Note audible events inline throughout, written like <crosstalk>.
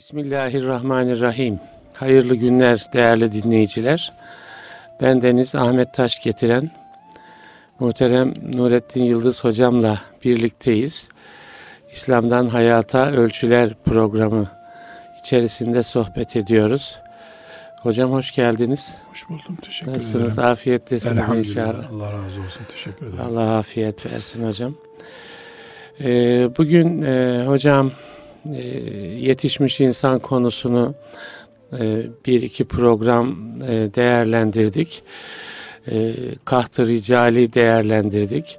Bismillahirrahmanirrahim. Hayırlı günler değerli dinleyiciler. Ben Deniz Ahmet Taş getiren muhterem Nurettin Yıldız hocamla birlikteyiz. İslam'dan Hayata Ölçüler programı içerisinde sohbet ediyoruz. Hocam hoş geldiniz. Hoş buldum. Teşekkür Nasılsınız? ederim. Afiyettesiniz Elhamdülillah. inşallah. Allah razı olsun. Teşekkür ederim. Allah afiyet versin hocam. Ee, bugün e, hocam e, yetişmiş insan konusunu e, bir iki program e, değerlendirdik. E, kahtı ricali değerlendirdik.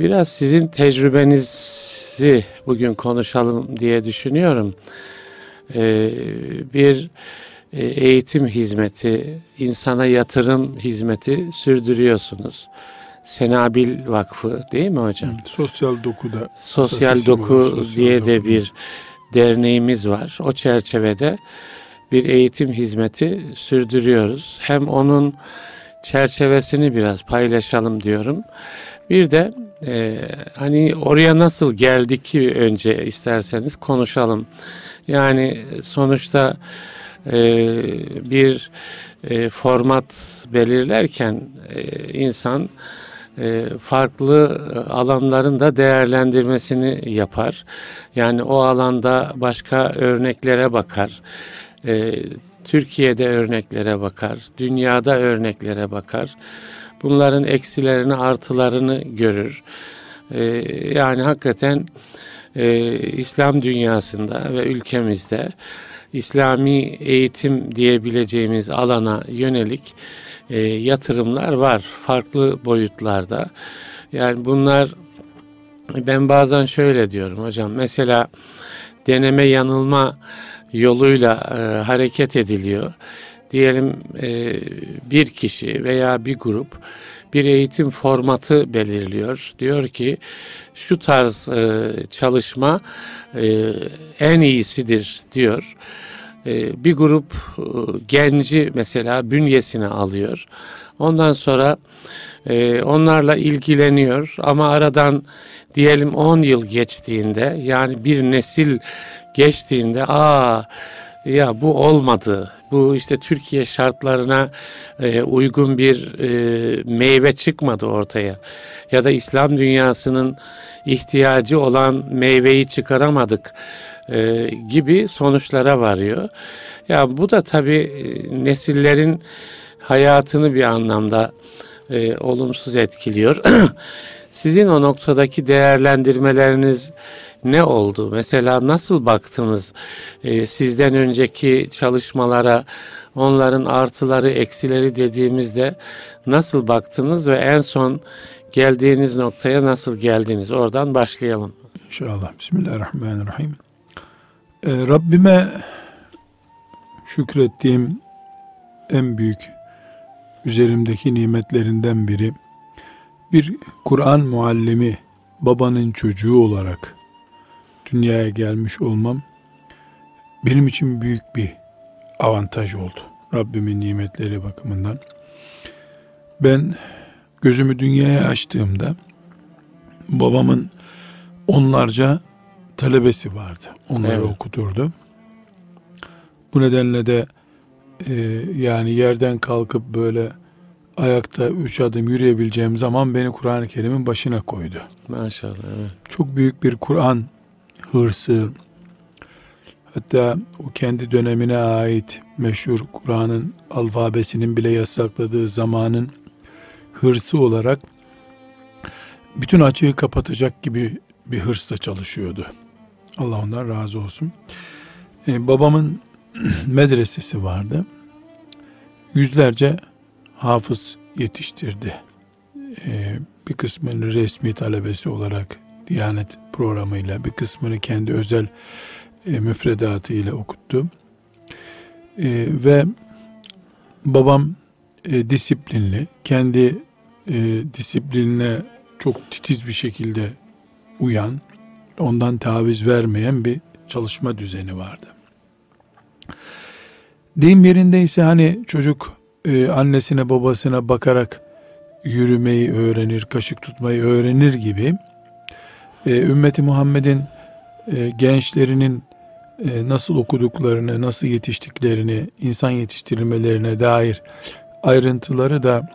Biraz sizin tecrübenizi bugün konuşalım diye düşünüyorum. E, bir eğitim hizmeti, insana yatırım hizmeti sürdürüyorsunuz. Senabil Vakfı değil mi hocam? Sosyal dokuda Sosyal bu, Doku sosyal diye de doku. bir derneğimiz var. O çerçevede bir eğitim hizmeti sürdürüyoruz. Hem onun çerçevesini biraz paylaşalım diyorum. Bir de e, hani oraya nasıl geldik ki önce isterseniz konuşalım. Yani sonuçta e, bir e, format belirlerken e, insan e, farklı alanların da değerlendirmesini yapar. Yani o alanda başka örneklere bakar. E, Türkiye'de örneklere bakar. Dünyada örneklere bakar. Bunların eksilerini, artılarını görür. E, yani hakikaten e, İslam dünyasında ve ülkemizde İslami eğitim diyebileceğimiz alana yönelik e, yatırımlar var farklı boyutlarda. Yani bunlar ben bazen şöyle diyorum hocam mesela deneme yanılma yoluyla e, hareket ediliyor. Diyelim e, bir kişi veya bir grup bir eğitim formatı belirliyor. Diyor ki şu tarz e, çalışma e, en iyisidir diyor. E, bir grup e, genci mesela bünyesine alıyor. Ondan sonra e, onlarla ilgileniyor ama aradan diyelim 10 yıl geçtiğinde yani bir nesil geçtiğinde aa ya bu olmadı. Bu işte Türkiye şartlarına e, uygun bir e, meyve çıkmadı ortaya. Ya da İslam dünyasının ihtiyacı olan meyveyi çıkaramadık e, gibi sonuçlara varıyor. Ya bu da tabii e, nesillerin hayatını bir anlamda e, olumsuz etkiliyor. <clears throat> Sizin o noktadaki değerlendirmeleriniz ne oldu? Mesela nasıl baktınız e, sizden önceki çalışmalara, onların artıları, eksileri dediğimizde nasıl baktınız ve en son geldiğiniz noktaya nasıl geldiniz? Oradan başlayalım. İnşallah. Bismillahirrahmanirrahim. Ee, Rabbime şükrettiğim en büyük üzerimdeki nimetlerinden biri bir Kur'an muallimi babanın çocuğu olarak dünyaya gelmiş olmam benim için büyük bir avantaj oldu. Rabbimin nimetleri bakımından. Ben gözümü dünyaya açtığımda babamın onlarca talebesi vardı. Onları Evet. okuturdu. Bu nedenle de e, yani yerden kalkıp böyle ayakta üç adım yürüyebileceğim zaman beni Kur'an-ı Kerim'in başına koydu. Maşallah. Evet. Çok büyük bir Kur'an hırsı, hatta o kendi dönemine ait meşhur Kur'an'ın alfabesinin bile yasakladığı zamanın hırsı olarak bütün açığı kapatacak gibi bir hırsla çalışıyordu. Allah ondan razı olsun. Ee, babamın <clears throat> medresesi vardı. Yüzlerce hafız yetiştirdi. Ee, bir kısmını resmi talebesi olarak Diyanet programıyla, bir kısmını kendi özel e, müfredatıyla okuttu. E, ve babam e, disiplinli, kendi e, disiplinine çok titiz bir şekilde uyan, ondan taviz vermeyen bir çalışma düzeni vardı. Deyim yerindeyse hani çocuk e, annesine babasına bakarak yürümeyi öğrenir, kaşık tutmayı öğrenir gibi e, ümmeti Muhammed'in e, gençlerinin e, nasıl okuduklarını, nasıl yetiştiklerini, insan yetiştirilmelerine dair ayrıntıları da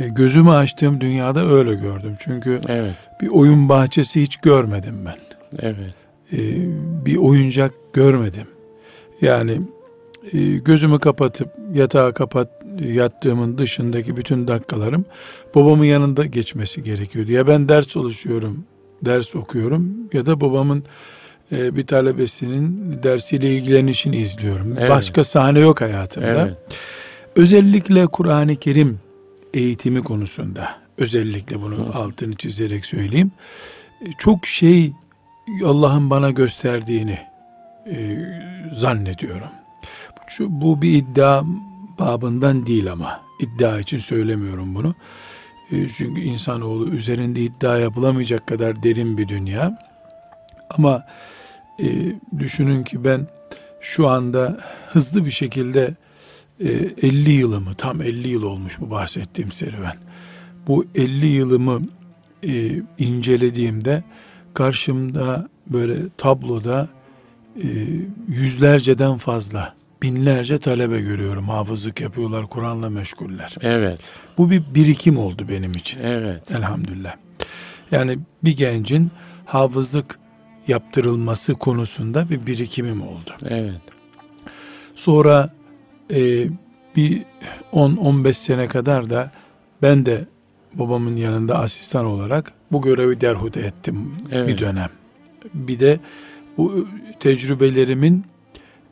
e, gözümü açtığım dünyada öyle gördüm. Çünkü Evet. bir oyun bahçesi hiç görmedim ben. Evet. E, bir oyuncak görmedim. Yani e, gözümü kapatıp yatağa kapat yattığımın dışındaki bütün dakikalarım babamın yanında geçmesi gerekiyordu. Ya ben ders çalışıyorum, ders okuyorum ya da babamın e, bir talebesinin dersiyle ilgilenişini izliyorum. Evet. Başka sahne yok hayatımda. Evet. Özellikle Kur'an-ı Kerim eğitimi konusunda özellikle bunu altını çizerek söyleyeyim. E, Çok şey Allah'ın bana gösterdiğini e, zannediyorum. Şu, bu bir iddia babından değil ama iddia için söylemiyorum bunu. E, çünkü insanoğlu üzerinde iddia yapılamayacak kadar derin bir dünya. Ama e, düşünün ki ben şu anda hızlı bir şekilde e, 50 yılımı tam 50 yıl olmuş bu bahsettiğim serüven. Bu 50 yılımı e, incelediğimde karşımda böyle tabloda e, yüzlerceden fazla binlerce talebe görüyorum. Hafızlık yapıyorlar, Kur'an'la meşguller. Evet. Bu bir birikim oldu benim için. Evet. Elhamdülillah. Yani bir gencin hafızlık yaptırılması konusunda bir birikimim oldu. Evet. Sonra e, bir 10-15 sene kadar da ben de babamın yanında asistan olarak bu görevi derhut ettim Evet. bir dönem. Bir de bu tecrübelerimin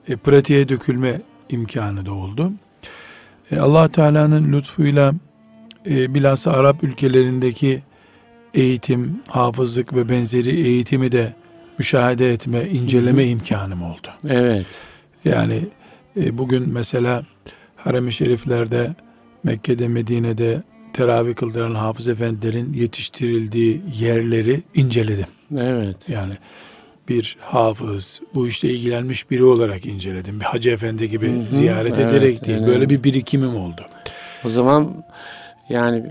e, pratiğe dökülme imkanı da oldu. E, allah Teala'nın lütfuyla e, bilhassa Arap ülkelerindeki eğitim, hafızlık ve benzeri eğitimi de müşahede etme, inceleme imkanım oldu. Evet. Yani e, bugün mesela harem-i şeriflerde Mekke'de Medine'de teravih kıldıran hafız efendilerin yetiştirildiği yerleri inceledim. Evet. Yani bir hafız, bu işte ilgilenmiş biri olarak inceledim. Bir hacı efendi gibi Hı hı, ziyaret evet, ederek değil. önemli. Böyle bir birikimim oldu. O zaman yani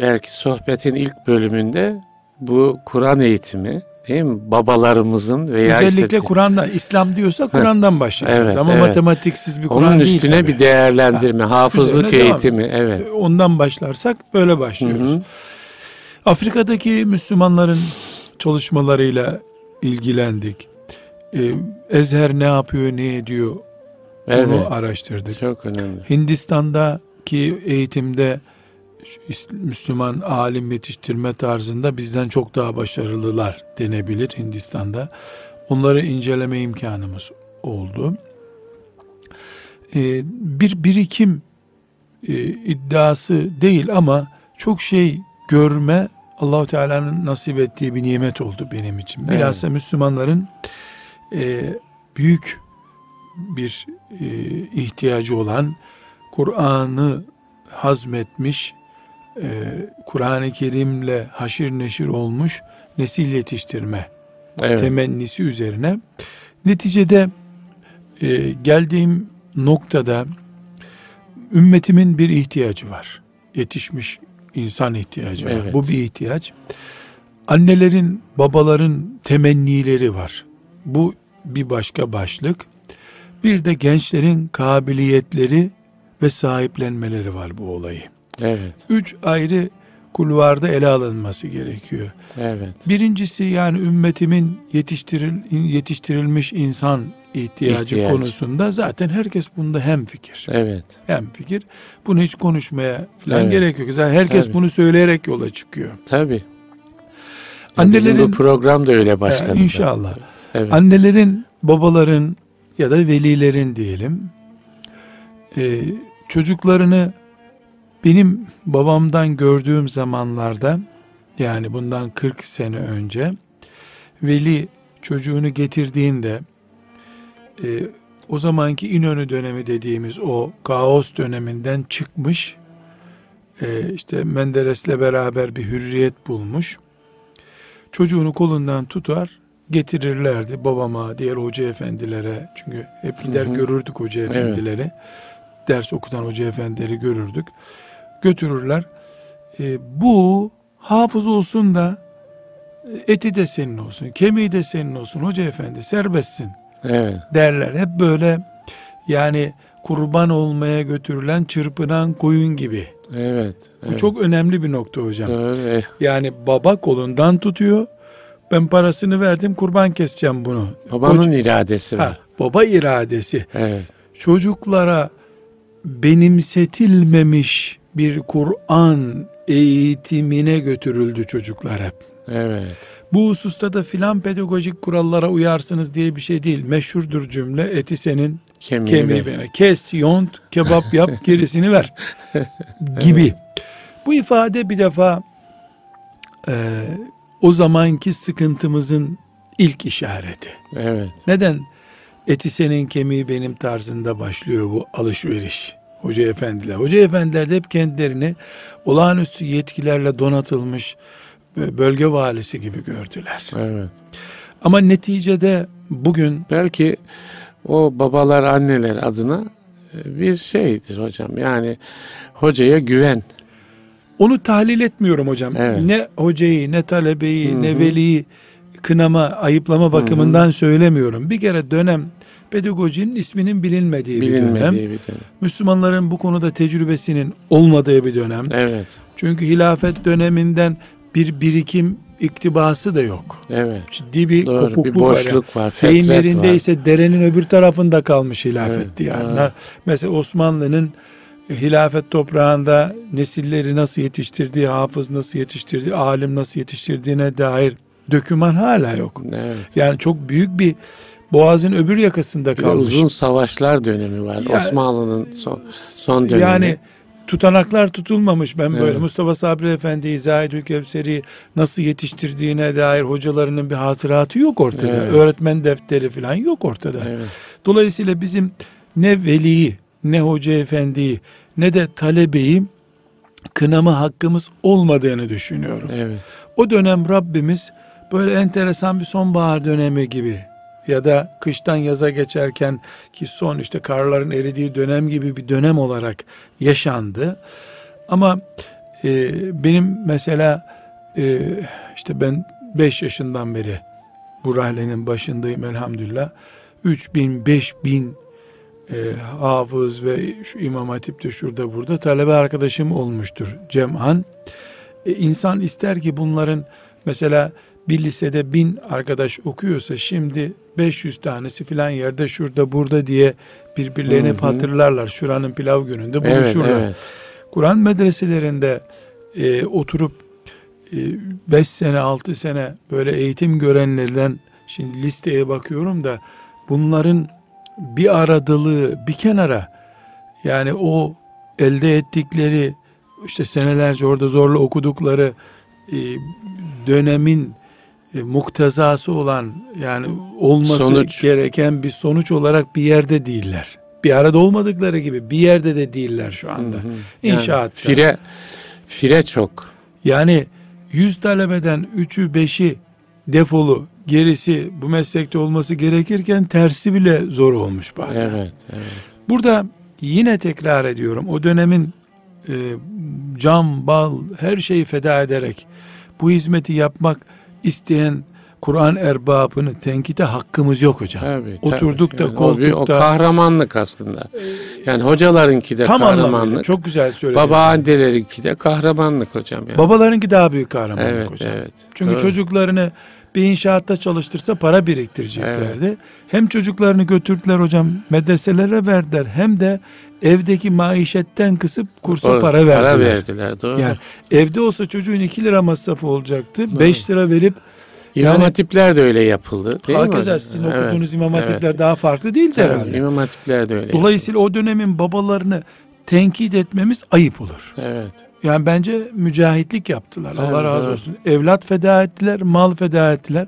belki sohbetin ilk bölümünde bu Kur'an eğitimi değil mi? Babalarımızın veya Özellikle işte Kur'an'dan, İslam diyorsa Kur'an'dan başlayacağız. Evet, Ama evet. matematiksiz bir Kur'an onun değil üstüne tabii. bir değerlendirme, hafızlık Üzerine devam. eğitimi. Evet. Ondan başlarsak böyle başlıyoruz. hı. Afrika'daki Müslümanların çalışmalarıyla ilgilendik. Ee, Ezher ne yapıyor, ne ediyor onu Evet. araştırdık. Çok önemli. Hindistan'daki eğitimde Müslüman alim yetiştirme tarzında bizden çok daha başarılılar denebilir Hindistan'da. Onları inceleme imkanımız oldu. Ee, bir birikim e, iddiası değil ama çok şey görme Allahu Teala'nın nasip ettiği bir nimet oldu benim için. Evet. Bilhassa Müslümanların e, büyük bir e, ihtiyacı olan Kur'an'ı hazmetmiş, e, Kur'an-ı Kerim'le haşir neşir olmuş nesil yetiştirme Evet. temennisi üzerine. Neticede e, geldiğim noktada ümmetimin bir ihtiyacı var. Yetişmiş insan ihtiyacı var. Evet. Bu bir ihtiyaç. Annelerin, babaların temennileri var. Bu bir başka başlık. Bir de gençlerin kabiliyetleri ve sahiplenmeleri var bu olayı. Evet. Üç ayrı kulvarda ele alınması gerekiyor. Evet. Birincisi yani ümmetimin yetiştiril, yetiştirilmiş insan ihtiyacı İhtiyaç. konusunda zaten herkes bunda hem fikir. Evet. Hem fikir. Bunu hiç konuşmaya falan Evet. gerek yok. Zaten herkes Tabii. bunu söyleyerek yola çıkıyor. Tabii. Annelerin- Bizim bu program da öyle başladı. Ee, inşallah. Evet. Annelerin, babaların ya da velilerin diyelim e, çocuklarını benim babamdan gördüğüm zamanlarda yani bundan 40 sene önce veli çocuğunu getirdiğinde e, o zamanki İnönü dönemi dediğimiz o kaos döneminden çıkmış e, işte Menderes'le beraber bir hürriyet bulmuş çocuğunu kolundan tutar getirirlerdi babama, diğer hoca efendilere. Çünkü hep gider Hı hı. görürdük hoca efendileri. Ders okutan hoca efendileri görürdük. Götürürler. E, bu hafız olsun da e, eti de senin olsun, kemiği de senin olsun hoca efendi serbestsin Evet. derler. Hep böyle yani kurban olmaya götürülen çırpınan koyun gibi. Evet. Bu evet. çok önemli bir nokta hocam. Eh, Yani baba kolundan tutuyor. Ben parasını verdim kurban keseceğim bunu. Babanın Koç- iradesi var. Ha, baba iradesi. Evet. Çocuklara benimsetilmemiş bir Kur'an eğitimine götürüldü çocuklar hep. Evet. Bu hususta da filan pedagojik kurallara uyarsınız diye bir şey değil. Meşhurdur cümle eti senin Kemiği, kemiği benim. Kes, yont, kebap yap, <laughs> gerisini ver gibi. Bu ifade bir defa e, o zamanki sıkıntımızın ilk işareti. Evet. Neden? Eti senin kemiği benim tarzında başlıyor bu alışveriş. Hoca efendiler. Hoca efendiler de hep kendilerini olağanüstü yetkilerle donatılmış bölge valisi gibi gördüler. Evet. Ama neticede bugün Belki o babalar anneler adına e, bir şeydir hocam. Yani hocaya güven. Onu tahlil etmiyorum hocam. Evet. Ne hocayı, ne talebeyi, Hı ne veliyi kınama, ayıplama bakımından söylemiyorum. Bir kere dönem pedagojinin isminin bilinmediği bir dönem. Bilinmediği bir dönem. Müslümanların bu konuda tecrübesinin olmadığı bir dönem. Evet. Çünkü hilafet döneminden bir birikim iktibası da yok. Evet. Ciddi bir Doğru. kopukluk Bir var. boşluk var. Deyim Fetret var. yerindeyse derenin öbür tarafında kalmış hilafetti Evet, yani. evet. Mesela Osmanlı'nın hilafet toprağında nesilleri nasıl yetiştirdiği, hafız nasıl yetiştirdiği, alim nasıl yetiştirdiğine dair döküman hala yok. Evet. Yani çok büyük bir boğazın öbür yakasında kalmış. uzun savaşlar dönemi var. Ya- Osmanlı'nın son, son dönemi. Yani tutanaklar tutulmamış. Ben böyle Evet. Mustafa Sabri Efendi'yi, Zahidül Kevser'i nasıl yetiştirdiğine dair hocalarının bir hatıratı yok ortada. Evet. Öğretmen defteri falan yok ortada. Evet. Dolayısıyla bizim ne veliyi, ne hoca efendiyi, ne de talebeyi kınama hakkımız olmadığını düşünüyorum. Evet. O dönem Rabbimiz böyle enteresan bir sonbahar dönemi gibi ya da kıştan yaza geçerken ki son işte karların eridiği dönem gibi bir dönem olarak yaşandı. Ama e, benim mesela e, işte ben 5 yaşından beri bu rahlenin başındayım elhamdülillah. 3000, 5000 e, hafız ve şu İmam Hatip'te şurada burada talebe arkadaşım olmuştur Cem'an. E, insan ister ki bunların mesela bir lisede bin arkadaş okuyorsa şimdi 500 tanesi filan yerde şurada burada diye birbirlerine Hı hı. patırlarlar. Şuranın pilav gününde Evet. buluşurlar. Evet. Kur'an medreselerinde e, oturup 5 sene 6 sene böyle eğitim görenlerden şimdi listeye bakıyorum da bunların bir aradılığı bir kenara yani o elde ettikleri işte senelerce orada zorla okudukları e, dönemin e, muktezası olan yani olması Sonuç. gereken bir sonuç olarak bir yerde değiller. Bir arada olmadıkları gibi bir yerde de değiller şu anda. Hı hı. İnşaat. Yani fire, fire çok. Yani 100 talebeden 3'ü 5'i defolu gerisi bu meslekte olması gerekirken tersi bile zor olmuş bazen. Evet. Evet. Burada yine tekrar ediyorum o dönemin e, cam, bal her şeyi feda ederek bu hizmeti yapmak isteyen Kur'an erbabını tenkite hakkımız yok hocam. Tabii, Oturduk tabii. da Yani o, bir- o koltukta kahramanlık aslında. Yani hocalarınki de tam kahramanlık. çok güzel söyledin. Babaannelerinki de kahramanlık hocam. Yani. Babalarınki daha büyük kahramanlık evet, hocam. evet. Çünkü Doğru. çocuklarını bir inşaatta çalıştırsa para biriktireceklerdi. Hem çocuklarını götürdüler hocam medreselere verdiler hem de evdeki maişetten kısıp kursa Doğru, para verdiler. Para verdiler. Doğru. Yani evde olsa çocuğun 2 lira masrafı olacaktı. 5 lira verip İmam yani- Hatipler de öyle yapıldı. Değil hakeza sizin Evet, okuduğunuz imam evet. hatipler daha farklı değildi Tabii, herhalde. İmam Hatipler de öyle. Dolayısıyla o dönemin babalarını tenkit etmemiz ayıp olur. yapıldı. Evet. Yani bence mücahitlik yaptılar. Tabii, Allah razı doğru. olsun. Evlat feda ettiler, mal feda ettiler.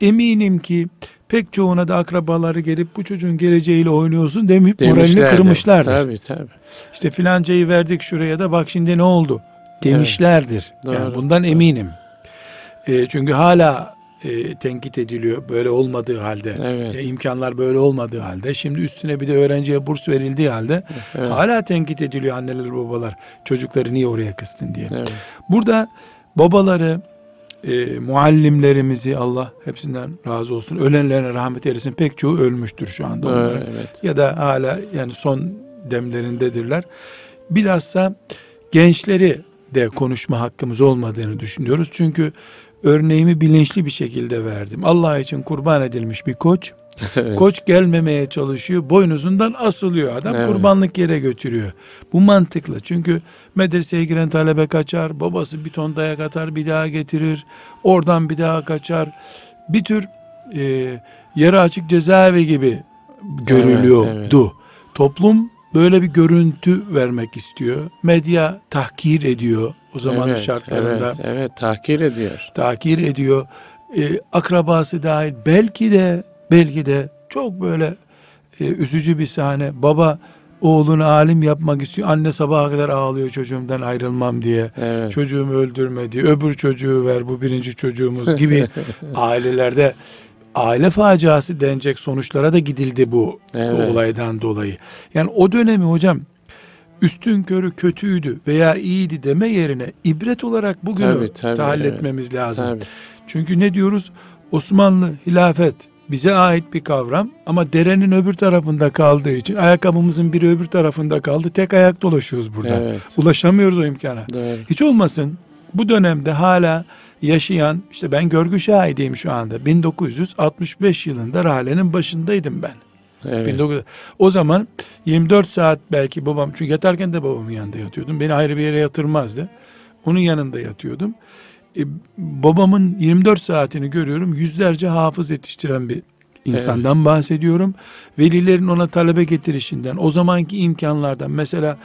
Eminim ki pek çoğuna da akrabaları gelip bu çocuğun geleceğiyle oynuyorsun demeyip moralini kırmışlardır. Tabii tabii. İşte filancayı verdik şuraya da bak şimdi ne oldu demişlerdir. Doğru, Yani bundan doğru. eminim. E, çünkü hala e, tenkit ediliyor böyle olmadığı halde. Evet. E, imkanlar böyle olmadığı halde. Şimdi üstüne bir de öğrenciye burs verildiği halde Evet. hala tenkit ediliyor anneler babalar. Çocukları niye oraya kıstın diye. Evet. Burada babaları e, muallimlerimizi Allah hepsinden razı olsun. Ölenlerine rahmet eylesin. Pek çoğu ölmüştür şu anda onların. Evet. Ya da hala yani son demlerindedirler. Bilhassa gençleri de konuşma hakkımız olmadığını düşünüyoruz. Çünkü örneğimi bilinçli bir şekilde verdim. Allah için kurban edilmiş bir koç. <laughs> Evet. Koç gelmemeye çalışıyor. Boynuzundan asılıyor adam. Evet. Kurbanlık yere götürüyor. Bu mantıklı. Çünkü medreseye giren talebe kaçar. Babası bir ton dayak atar bir daha getirir. Oradan bir daha kaçar. Bir tür e, yarı açık cezaevi gibi görülüyordu. Toplum böyle bir görüntü vermek istiyor. Medya tahkir ediyor o zamanın evet, şartlarında. Evet, evet, tahkir ediyor. Tahkir ediyor. E, akrabası dahil belki de belki de çok böyle e, üzücü bir sahne. Baba oğlunu alim yapmak istiyor. Anne sabaha kadar ağlıyor çocuğumdan ayrılmam diye. Evet. Çocuğumu öldürme diye. Öbür çocuğu ver bu birinci çocuğumuz gibi <laughs> ailelerde aile faciası denecek sonuçlara da gidildi bu Evet. olaydan dolayı. Yani o dönemi hocam üstün körü kötüydü veya iyiydi deme yerine ibret olarak bugünü Tabii, tabii, tahayyül evet. etmemiz lazım. Tabii. Çünkü ne diyoruz? Osmanlı hilafet bize ait bir kavram ama derenin öbür tarafında kaldığı için ayakkabımızın biri öbür tarafında kaldı. Tek ayak dolaşıyoruz burada. Evet. Ulaşamıyoruz o imkana. Doğru. Hiç olmasın bu dönemde hala yaşayan işte ben görgü şahidiyim şu anda. 1965 yılında rahlenin başındaydım ben. Evet. 1900 O zaman 24 saat belki babam çünkü yatarken de babamın yanında yatıyordum. Beni ayrı bir yere yatırmazdı. Onun yanında yatıyordum. E, babamın 24 saatini görüyorum. Yüzlerce hafız yetiştiren bir insandan bahsediyorum. Velilerin ona talebe getirişinden, o zamanki imkanlardan. Mesela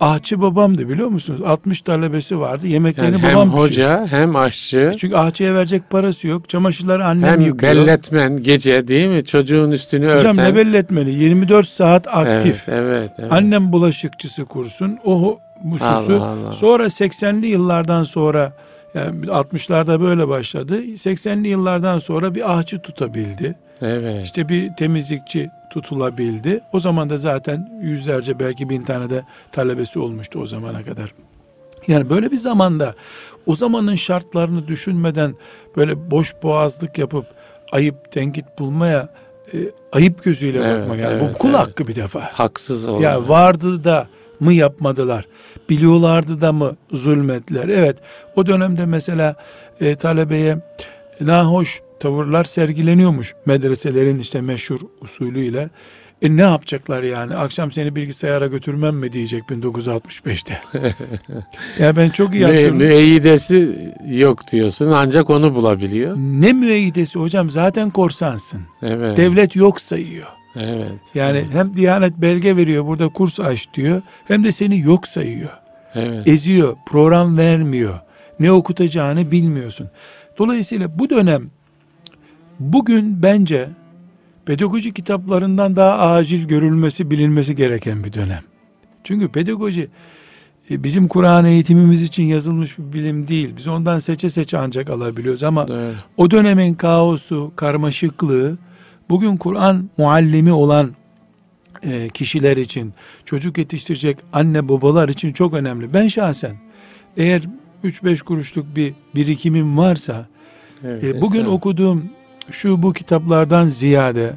ahçı babamdı biliyor musunuz? 60 talebesi vardı. Yemeklerini Yani hem babam pişiriyor. hoca hem aşçı Çünkü ahçıya verecek parası yok. Çamaşırları annem hem yıkıyor. belletmen gece değil mi? Çocuğun üstünü Hocam örten. ne belli etmeli? 24 saat aktif. Evet, evet, evet. Annem bulaşıkçısı kursun. O bu şusu. Allah Allah. Sonra 80'li yıllardan sonra yani 60'larda böyle başladı. 80'li yıllardan sonra bir ahçı tutabildi. Evet. İşte bir temizlikçi tutulabildi. O zaman da zaten yüzlerce belki bin tane de talebesi olmuştu o zamana kadar. Yani böyle bir zamanda o zamanın şartlarını düşünmeden böyle boş boğazlık yapıp ayıp tenkit bulmaya e, ayıp gözüyle Evet, bakmak. Yani evet, bu kul evet. hakkı bir defa. Haksız olan. Ya vardı da mı yapmadılar? Biliyorlardı da mı zulmettiler? Evet o dönemde mesela e, talebeye nahoş tavırlar sergileniyormuş medreselerin işte meşhur usulüyle. E ne yapacaklar yani? Akşam seni bilgisayara götürmem mi diyecek 1965'te. <laughs> ya ben çok iyi hatırlıyorum. müeyyidesi yok diyorsun ancak onu bulabiliyor. Ne müeyyidesi hocam zaten korsansın. Evet. Devlet yok sayıyor. Evet. Yani hem Diyanet belge veriyor burada kurs aç diyor hem de seni yok sayıyor. Evet. eziyor, program vermiyor. Ne okutacağını bilmiyorsun. Dolayısıyla bu dönem bugün bence pedagoji kitaplarından daha acil görülmesi, bilinmesi gereken bir dönem. Çünkü pedagoji e, bizim Kur'an eğitimimiz için yazılmış bir bilim değil. Biz ondan seçe seçe ancak alabiliyoruz ama Doğru. o dönemin kaosu, karmaşıklığı bugün Kur'an muallimi olan e, kişiler için, çocuk yetiştirecek anne babalar için çok önemli. Ben şahsen eğer 3-5 kuruşluk bir birikimim varsa Evet, e, bugün okuduğum şu bu kitaplardan ziyade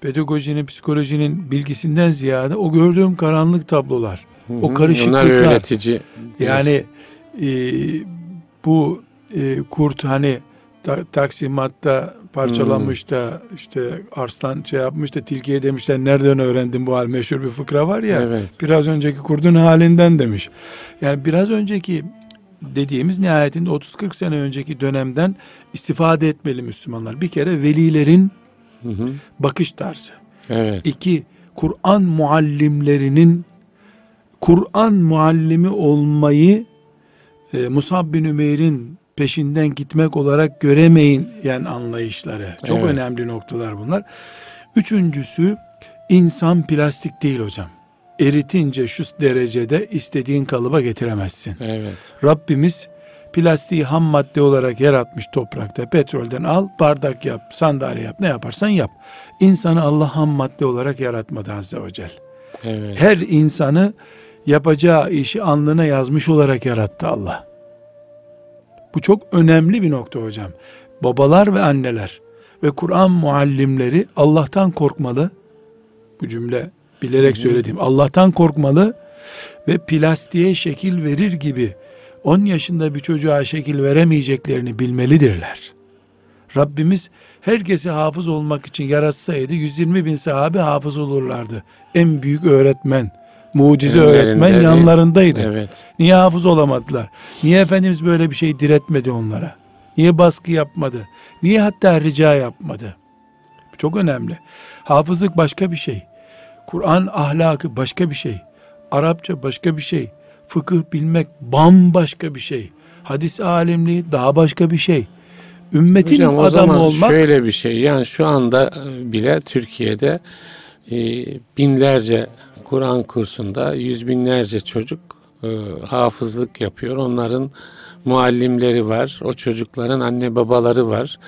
pedagojinin, psikolojinin bilgisinden ziyade o gördüğüm karanlık tablolar, Hı o hı. karışıklıklar, Onlar öğretici. yani e, bu e, kurt hani ta, taksimatta parçalanmış da işte arslan şey yapmış da tilkiye demişler nereden öğrendin bu hal meşhur bir fıkra var ya Evet. biraz önceki kurdun halinden demiş. Yani biraz önceki dediğimiz nihayetinde 30-40 sene önceki dönemden istifade etmeli Müslümanlar. Bir kere velilerin Hı hı. bakış tarzı. Evet. İki, Kur'an muallimlerinin Kur'an muallimi olmayı e, Musab bin Ümeyr'in peşinden gitmek olarak göremeyin yani anlayışları. Çok Evet. önemli noktalar bunlar. Üçüncüsü insan plastik değil hocam. Eritince şu derecede istediğin kalıba getiremezsin. Evet. Rabbimiz plastiği ham madde olarak yaratmış toprakta. Petrolden al, bardak yap, sandalye yap, ne yaparsan yap. İnsanı Allah ham madde olarak yaratmadı Azze ve Celle. Evet. Her insanı yapacağı işi alnına yazmış olarak yarattı Allah. Bu çok önemli bir nokta hocam. Babalar ve anneler ve Kur'an muallimleri Allah'tan korkmalı. Bu cümle bilerek söylediğim. Allah'tan korkmalı ve plastiğe şekil verir gibi 10 yaşında bir çocuğa şekil veremeyeceklerini bilmelidirler. Rabbimiz herkesi hafız olmak için yaratsaydı 120 bin sahabe hafız olurlardı. En büyük öğretmen, mucize Önlerinde öğretmen yanlarındaydı. Evet. Niye hafız olamadılar? Niye Efendimiz böyle bir şey diretmedi onlara? Niye baskı yapmadı? Niye hatta rica yapmadı? Çok önemli. Hafızlık başka bir şey. Kur'an ahlakı başka bir şey. Arapça başka bir şey. Fıkıh bilmek bambaşka bir şey. Hadis alimliği daha başka bir şey. Ümmetin Hocam adamı zaman olmak şöyle bir şey yani şu anda e, bile Türkiye'de e, binlerce Kur'an kursunda yüz binlerce çocuk e, hafızlık yapıyor. Onların muallimleri var. O çocukların anne babaları var.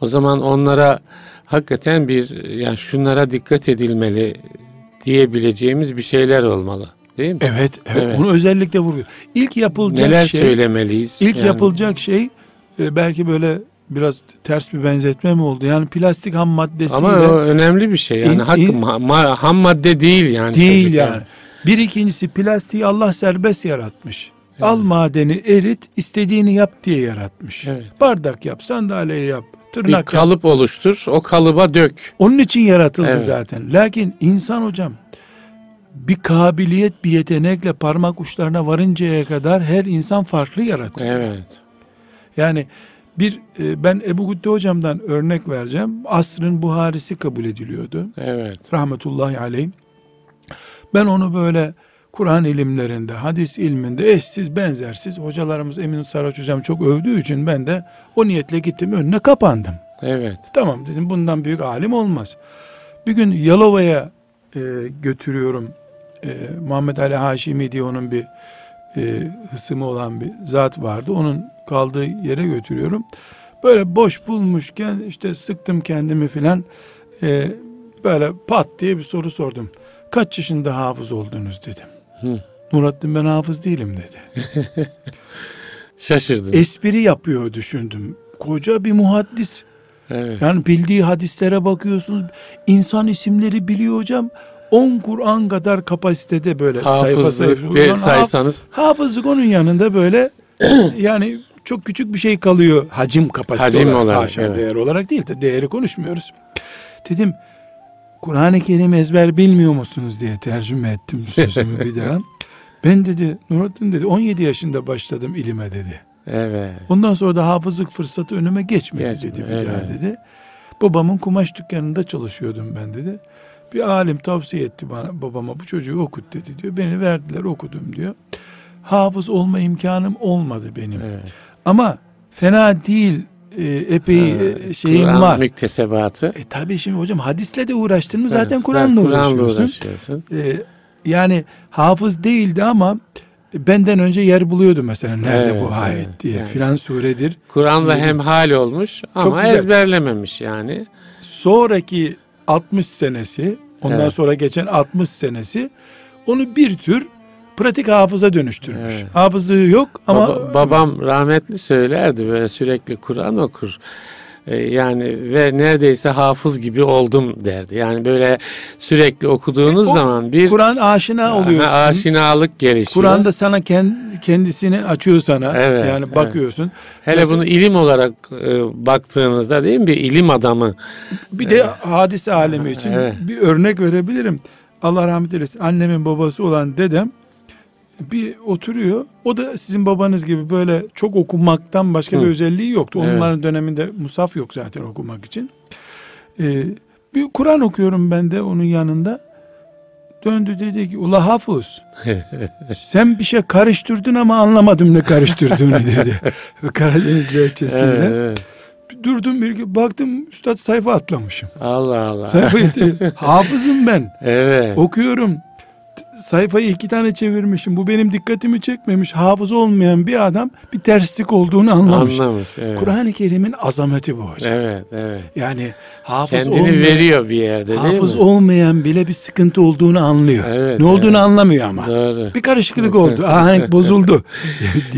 O zaman onlara hakikaten bir yani şunlara dikkat edilmeli diyebileceğimiz bir şeyler olmalı. Değil mi? evet, evet, Evet. bunu özellikle vurguyor. İlk yapılacak Neler şey söylemeliyiz? İlk Yani- yapılacak şey e, belki böyle biraz ters bir benzetme mi oldu? Yani plastik ham maddesiyle Ama o önemli bir şey yani İn- hak, in- ma- ham madde değil yani. değil çocuk yani. Bir ikincisi plastiği Allah serbest yaratmış. Al madeni erit, istediğini yap diye yaratmış. Evet. Bardak yap, sandalye yap, Bir tırnak yap. kalıp oluştur, o kalıba dök. Onun için yaratıldı Evet. zaten. Lakin insan hocam bir kabiliyet, bir yetenekle parmak uçlarına varıncaya kadar her insan farklı yaratılıyor. Evet. Yani bir e, ben Ebu Gütte hocamdan örnek vereceğim. Asrın Buharisi kabul ediliyordu. Evet. Rahmetullahi aleyh. Ben onu böyle Kur'an ilimlerinde, hadis ilminde eşsiz, benzersiz hocalarımız Emin Saraç hocam çok övdüğü için ben de o niyetle gittim önüne kapandım. Evet. Tamam dedim bundan büyük alim olmaz. Bir gün Yalova'ya e, götürüyorum. E, Muhammed Ali Haşimi diye onun bir e, hısımı olan bir zat vardı. Onun kaldığı yere götürüyorum. Böyle boş bulmuşken işte sıktım kendimi filan. E, böyle pat diye bir soru sordum. Kaç yaşında hafız oldunuz dedim. Hı. Nurattin ben hafız değilim dedi. <laughs> Şaşırdın. Espri yapıyor düşündüm. Koca bir muhaddis. evet. Yani bildiği hadislere bakıyorsunuz. İnsan isimleri biliyor hocam. 10 Kur'an kadar kapasitede böyle sayfa sayfa. Hafızlık de saysanız hafızlık onun yanında böyle <clears throat> yani çok küçük bir şey kalıyor hacim kapasite Hacim olarak. olarak, Haşa, evet. değer olarak değil de değeri konuşmuyoruz. Dedim Kur'an-ı Kerim ezber bilmiyor musunuz diye tercüme ettim sözümü bir daha. <laughs> Ben dedi Nurattin dedi 17 yaşında başladım ilime dedi. evet. Ondan sonra da hafızlık fırsatı önüme geçmedi Geçmedi, dedi bir daha evet. dedi. Babamın kumaş dükkanında çalışıyordum ben dedi. Bir alim tavsiye etti bana babama bu çocuğu okut dedi diyor. Beni verdiler okudum diyor. Hafız olma imkanım olmadı benim. evet. Ama fena değil e, epey e, şeyim Kur'an var. müktesebatı. E tabi şimdi hocam hadisle de uğraştın mı zaten Evet, Kur'an'la Kur'an'la uğraşıyorsun. uğraşıyorsun. E, yani hafız değildi ama benden önce yer buluyordu mesela nerede Evet, bu ayet evet, diye yani. filan suredir. Kur'an'la Ee, hem hal olmuş ama güzel. ezberlememiş yani. sonraki 60 senesi ondan Evet. sonra geçen 60 senesi onu bir tür pratik hafıza dönüştürmüş. Evet. Hafızlığı yok ama Baba- babam rahmetli söylerdi böyle sürekli Kur'an okur. Ee, yani ve neredeyse hafız gibi oldum derdi. Yani böyle sürekli okuduğunuz E, o zaman bir Kur'an aşina oluyorsun. Aşinalık gelişiyor. Kur'an'da sana kend- kendisini açıyor sana. Evet, yani evet. bakıyorsun. Hele Mesela- bunu ilim olarak e, baktığınızda değil mi bir ilim adamı. Bir de hadise alemi için Evet. bir örnek verebilirim. Allah rahmet eylesin. Annemin babası olan dedem bir oturuyor. O da sizin babanız gibi böyle çok okumaktan başka bir Hı. özelliği yoktu. Evet. Onların döneminde musaf yok zaten okumak için. Ee, bir Kur'an okuyorum ben de onun yanında. Döndü dedi ki ula hafız <laughs> sen bir şey karıştırdın ama anlamadım ne karıştırdığını <laughs> dedi. Karadeniz lehçesiyle. Evet. Durdum bir gün baktım üstad sayfa atlamışım. Allah Allah. Sayfayı <laughs> hafızım ben. Evet. Okuyorum. Sayfayı iki tane çevirmişim. Bu benim dikkatimi çekmemiş. Hafız olmayan bir adam bir terslik olduğunu anlamış. Anlamış. Evet. Kur'an-ı Kerim'in azameti bu hocam. Evet, evet. Yani hafız Kendini olmayan, veriyor bir yerde değil hafız mi? olmayan bile bir sıkıntı olduğunu anlıyor. Evet, ne olduğunu evet. anlamıyor ama. Doğru. Bir karışıklık oldu. <laughs> Ahenk bozuldu. <laughs>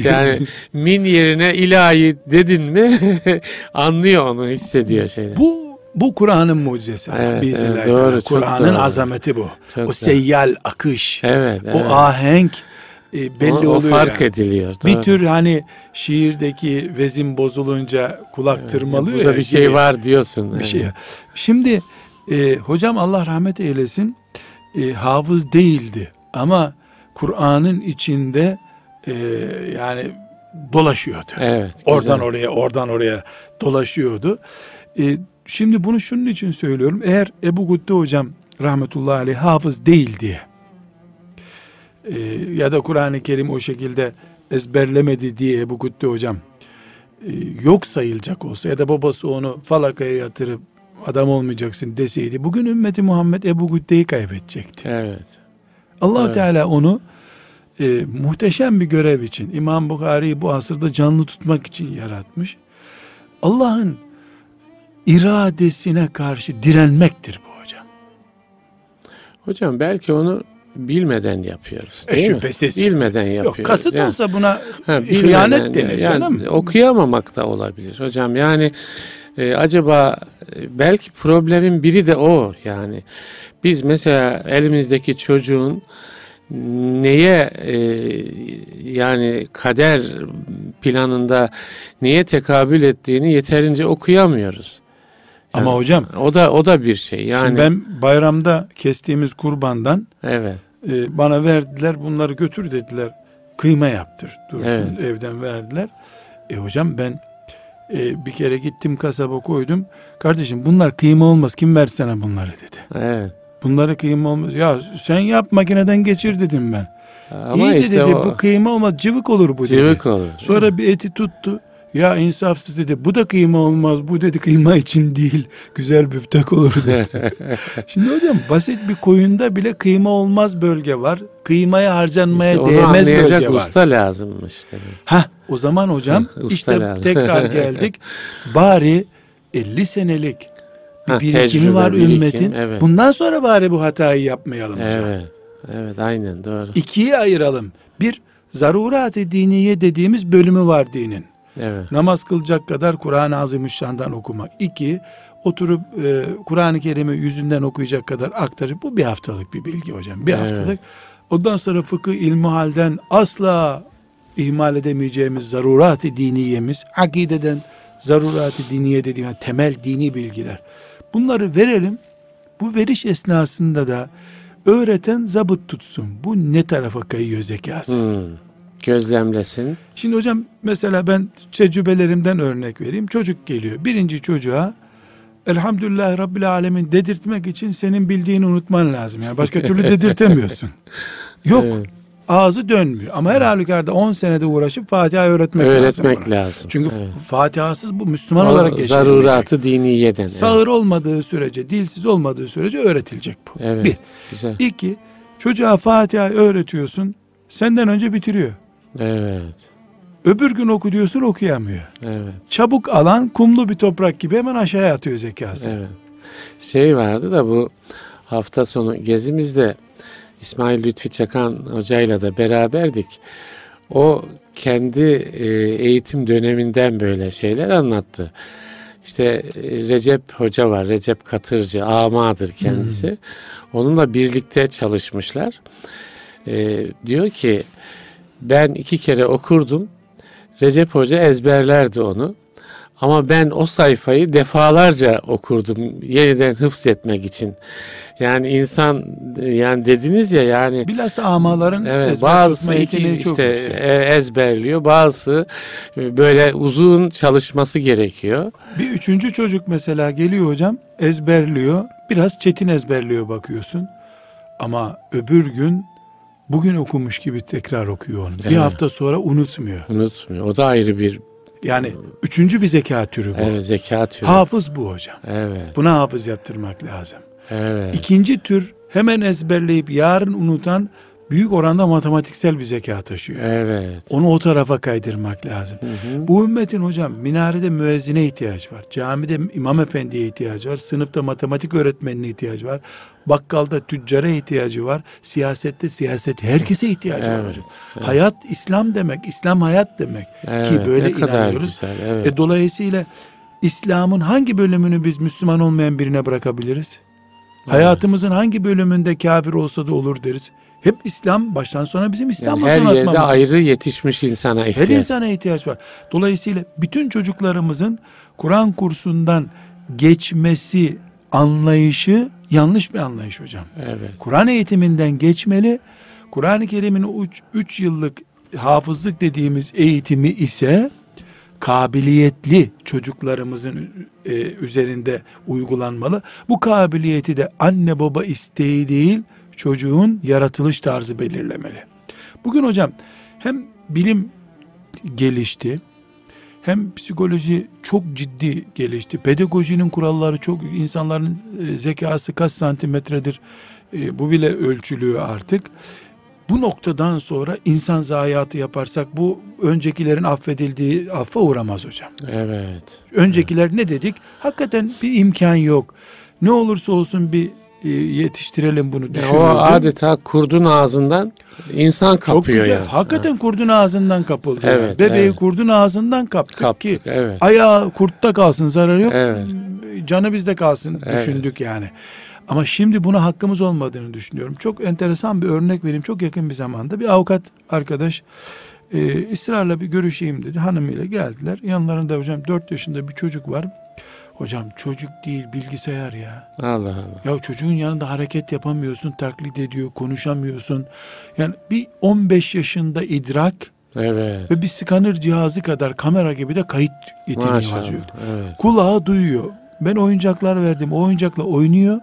Yani min yerine ilahi dedin mi <laughs> anlıyor onu hissediyor şeyler. bu bu Kur'an'ın mucizesi. Evet, evet, doğru, Kur'an'ın doğru. azameti bu. Çok o doğru. seyyal akış. Evet, evet. O ahenk e, belli o, o oluyor. fark yani. ediliyor. Bir doğru. tür hani şiirdeki vezin bozulunca kulak tırmalıyor Burada ya bir şey gibi var diyorsun. Bir evet. şey. Şimdi e, hocam Allah rahmet eylesin e, hafız değildi ama Kur'an'ın içinde e, yani dolaşıyordu. Evet. Oradan oraya, oradan oraya dolaşıyordu. E, şimdi bunu şunun için söylüyorum. Eğer Ebu Gütte hocam rahmetullahi aleyh hafız değil diye e, ya da Kur'an-ı Kerim o şekilde ezberlemedi diye Ebu Gütte hocam e, yok sayılacak olsa ya da babası onu falakaya yatırıp adam olmayacaksın deseydi bugün ümmeti Muhammed Ebu Gütte'yi kaybedecekti. Evet. allah Evet. Teala onu e, muhteşem bir görev için İmam Bukhari'yi bu asırda canlı tutmak için yaratmış. Allah'ın iradesine karşı direnmektir bu hocam. Hocam belki onu bilmeden yapıyoruz. E, Değil mi? şüphesiz. Bilmeden yapıyoruz. Yok kasıt Yani- olsa buna Ha, hıyanet denir yani canım. Okuyamamak da olabilir hocam. Yani e, acaba e, belki problemin biri de o yani. Biz mesela elimizdeki çocuğun neye e, yani kader planında neye tekabül ettiğini yeterince okuyamıyoruz. Ama Yani hocam o da o da bir şey. Yani şimdi ben bayramda kestiğimiz kurbandan evet. e, bana verdiler bunları götür dediler. Kıyma yaptır dursun Evet. evden verdiler. E hocam ben e, bir kere gittim kasaba koydum. Kardeşim bunlar kıyma olmaz kim versene bunları dedi. Evet. Bunları kıyma olmaz. Ya sen yap makineden geçir dedim ben. Ama İyi işte dedi o bu kıyma olmaz cıvık olur bu dedi. cıvık olur. Sonra bir eti tuttu. Ya insafsız dedi. Bu da kıyma olmaz. Bu dedi kıyma için değil. Güzel büftek olur dedi. <laughs> Şimdi hocam basit bir koyunda bile kıyma olmaz bölge var. Kıymaya harcanmaya İşte değmez bölge var. usta lazımmış demek. Ha o zaman hocam <laughs> işte lazım. tekrar <laughs> geldik. Bari 50 senelik bir Ha, birikimi tecrübe, var birikim, ümmetin. evet. Bundan sonra bari bu hatayı yapmayalım hocam. Evet. Evet aynen doğru. İkiye ayıralım. Bir zarurat-ı diniye dediğimiz bölümü var dinin. Evet. Namaz kılacak kadar Kur'an-ı Azimüşşan'dan okumak. İki, oturup e, Kur'an-ı Kerim'i yüzünden okuyacak kadar aktarıp bu bir haftalık bir bilgi hocam. Bir Evet. haftalık. Ondan sonra fıkıh ilmi halden asla ihmal edemeyeceğimiz zarurat-ı diniyemiz, akideden zarurat-ı diniye dediğim yani temel dini bilgiler. Bunları verelim. Bu veriş esnasında da öğreten zabıt tutsun. Bu ne tarafa kayıyor zekası? Hmm. Gözlemlesin. Şimdi hocam mesela ben tecrübelerimden örnek vereyim. Çocuk geliyor. Birinci çocuğa Elhamdülillah Rabbil Alemin dedirtmek için senin bildiğini unutman lazım. Yani başka türlü <laughs> dedirtemiyorsun. Yok. Evet. Ağzı dönmüyor. Ama her halükarda 10 senede uğraşıp Fatiha öğretmek, lazım. Öğretmek buna. lazım. Çünkü Evet. Fatihasız bu Müslüman O olarak yaşayamayacak. zaruratı diniyeden. Evet. Sağır olmadığı sürece, dilsiz olmadığı sürece öğretilecek bu. Evet. Bir. Güzel. İki, çocuğa Fatiha öğretiyorsun. Senden önce bitiriyor. Evet. Öbür gün oku diyorsun okuyamıyor. Evet. çabuk alan kumlu bir toprak gibi hemen aşağıya atıyor zekası. Evet. Şey vardı da bu hafta sonu gezimizde İsmail Lütfi Çakan hocayla da beraberdik. O kendi e, eğitim döneminden böyle şeyler anlattı. İşte e, Recep Hoca var, Recep Katırcı, amadır kendisi. Onunla birlikte çalışmışlar. E, diyor ki ben iki kere okurdum. Recep Hoca ezberlerdi onu. Ama ben o sayfayı defalarca okurdum yeniden hıfz etmek için. Yani insan yani dediniz ya yani Bilhassa amaların evet tutma iki çok işte yüksek. e, ezberliyor, bazısı e, böyle uzun çalışması gerekiyor. Bir üçüncü çocuk mesela geliyor hocam ezberliyor. Biraz çetin ezberliyor bakıyorsun. Ama öbür gün bugün okumuş gibi tekrar okuyor onu. Bir Evet. hafta sonra unutmuyor. Unutmuyor. O da ayrı bir Yani üçüncü bir zeka türü bu. evet zeka türü. Hafız bu hocam. Evet. Buna hafız yaptırmak lazım. Evet. İkinci tür hemen ezberleyip yarın unutan büyük oranda matematiksel bir zeka taşıyor. Evet. Onu o tarafa kaydırmak lazım. Hı hı. Bu ümmetin hocam minarede müezzine ihtiyaç var. Camide imam efendiye ihtiyacı var. Sınıfta matematik öğretmenine ihtiyacı var. Bakkalda tüccara ihtiyacı var. Siyasette siyaset herkese ihtiyacı var Evet, hocam. evet. Hayat İslam demek. İslam hayat demek. Evet, Ki böyle inanıyoruz. güzel. Evet. E, dolayısıyla İslam'ın hangi bölümünü biz Müslüman olmayan birine bırakabiliriz? Hayatımızın hangi bölümünde kafir olsa da olur deriz. Hep İslam baştan sona bizim Yani İslam'la her yerde ayrı yetişmiş insana Her ihtiyaç. insana ihtiyaç var. Dolayısıyla bütün çocuklarımızın Kur'an kursundan geçmesi anlayışı yanlış bir anlayış hocam. Evet. Kur'an eğitiminden geçmeli. Kur'an-ı Kerim'in 3 yıllık hafızlık dediğimiz eğitimi ise kabiliyetli çocuklarımızın e, üzerinde uygulanmalı. Bu kabiliyeti de anne baba isteği değil çocuğun yaratılış tarzı belirlemeli. Bugün hocam hem bilim gelişti hem psikoloji çok ciddi gelişti. Pedagojinin kuralları çok insanların e, zekası kaç santimetredir e, bu bile ölçülüyor artık. Bu noktadan sonra insan zayiatı yaparsak bu öncekilerin affedildiği affa uğramaz hocam. Evet. Öncekiler ne dedik? Hakikaten bir imkan yok. Ne olursa olsun bir yetiştirelim bunu Ya o düşünüyordum. adeta kurdun ağzından insan Çok kapıyor güzel. yani. Hakikaten kurdun ağzından kapıldı. Evet, Bebeği evet. kurdun ağzından kaptık, Kaptık, ki evet. ayağı kurtta kalsın zararı yok. Evet. Canı bizde kalsın Evet. düşündük yani. Ama şimdi buna hakkımız olmadığını düşünüyorum. Çok enteresan bir örnek vereyim. Çok yakın bir zamanda bir avukat arkadaş e, ısrarla bir görüşeyim dedi. Hanımıyla geldiler. Yanlarında hocam 4 yaşında bir çocuk var. Hocam çocuk değil bilgisayar ya. Allah Allah. Ya çocuğun yanında hareket yapamıyorsun, taklit ediyor, konuşamıyorsun. Yani bir 15 yaşında idrak Evet. ve bir skanner cihazı kadar kamera gibi de kayıt yeteneği var Maşallah. çocuk. Evet. Kulağı duyuyor. Ben oyuncaklar verdim. O oyuncakla oynuyor.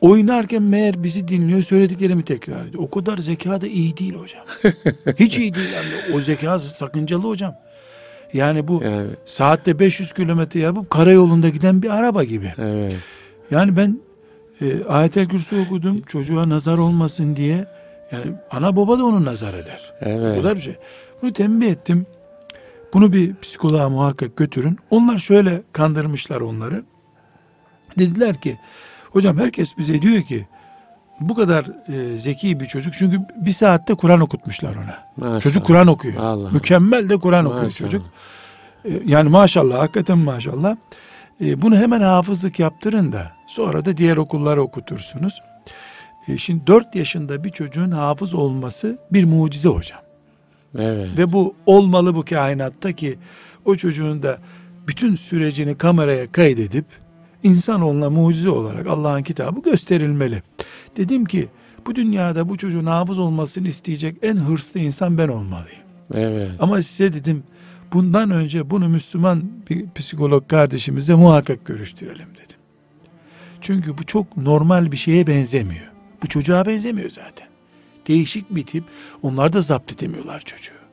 Oynarken meğer bizi dinliyor, söylediklerimi tekrar ediyor. O kadar zeka da iyi değil hocam. <laughs> Hiç iyi değil yani. O zeka sakıncalı hocam. Yani bu Yani saatte 500 kilometre yapıp karayolunda giden bir araba gibi. evet. Yani ben e, ayetel kürsü okudum çocuğa nazar olmasın diye. Yani ana baba da onu nazar eder. Bu Evet. kadar bir şey. Bunu tembih ettim. Bunu bir psikoloğa muhakkak götürün. Onlar şöyle kandırmışlar onları. Dediler ki hocam herkes bize diyor ki bu kadar e, zeki bir çocuk çünkü bir saatte Kur'an okutmuşlar ona. Maşallah. Çocuk Kur'an okuyor. Allah. Mükemmel de Kur'an okuyor çocuk. E, yani maşallah hakikaten maşallah. E, bunu hemen hafızlık yaptırın da sonra da diğer okullara okutursunuz. E, şimdi 4 yaşında bir çocuğun hafız olması bir mucize hocam. Evet. Ve bu olmalı bu kainatta ki o çocuğun da bütün sürecini kameraya kaydedip insanoğluna mucize olarak Allah'ın kitabı gösterilmeli. Dedim ki bu dünyada bu çocuğun hafız olmasını isteyecek en hırslı insan ben olmalıyım. Evet. Ama size dedim bundan önce bunu Müslüman bir psikolog kardeşimize muhakkak görüştürelim dedim. Çünkü bu çok normal bir şeye benzemiyor. Bu çocuğa benzemiyor zaten. Değişik bir tip. Onlar da zapt edemiyorlar çocuğu.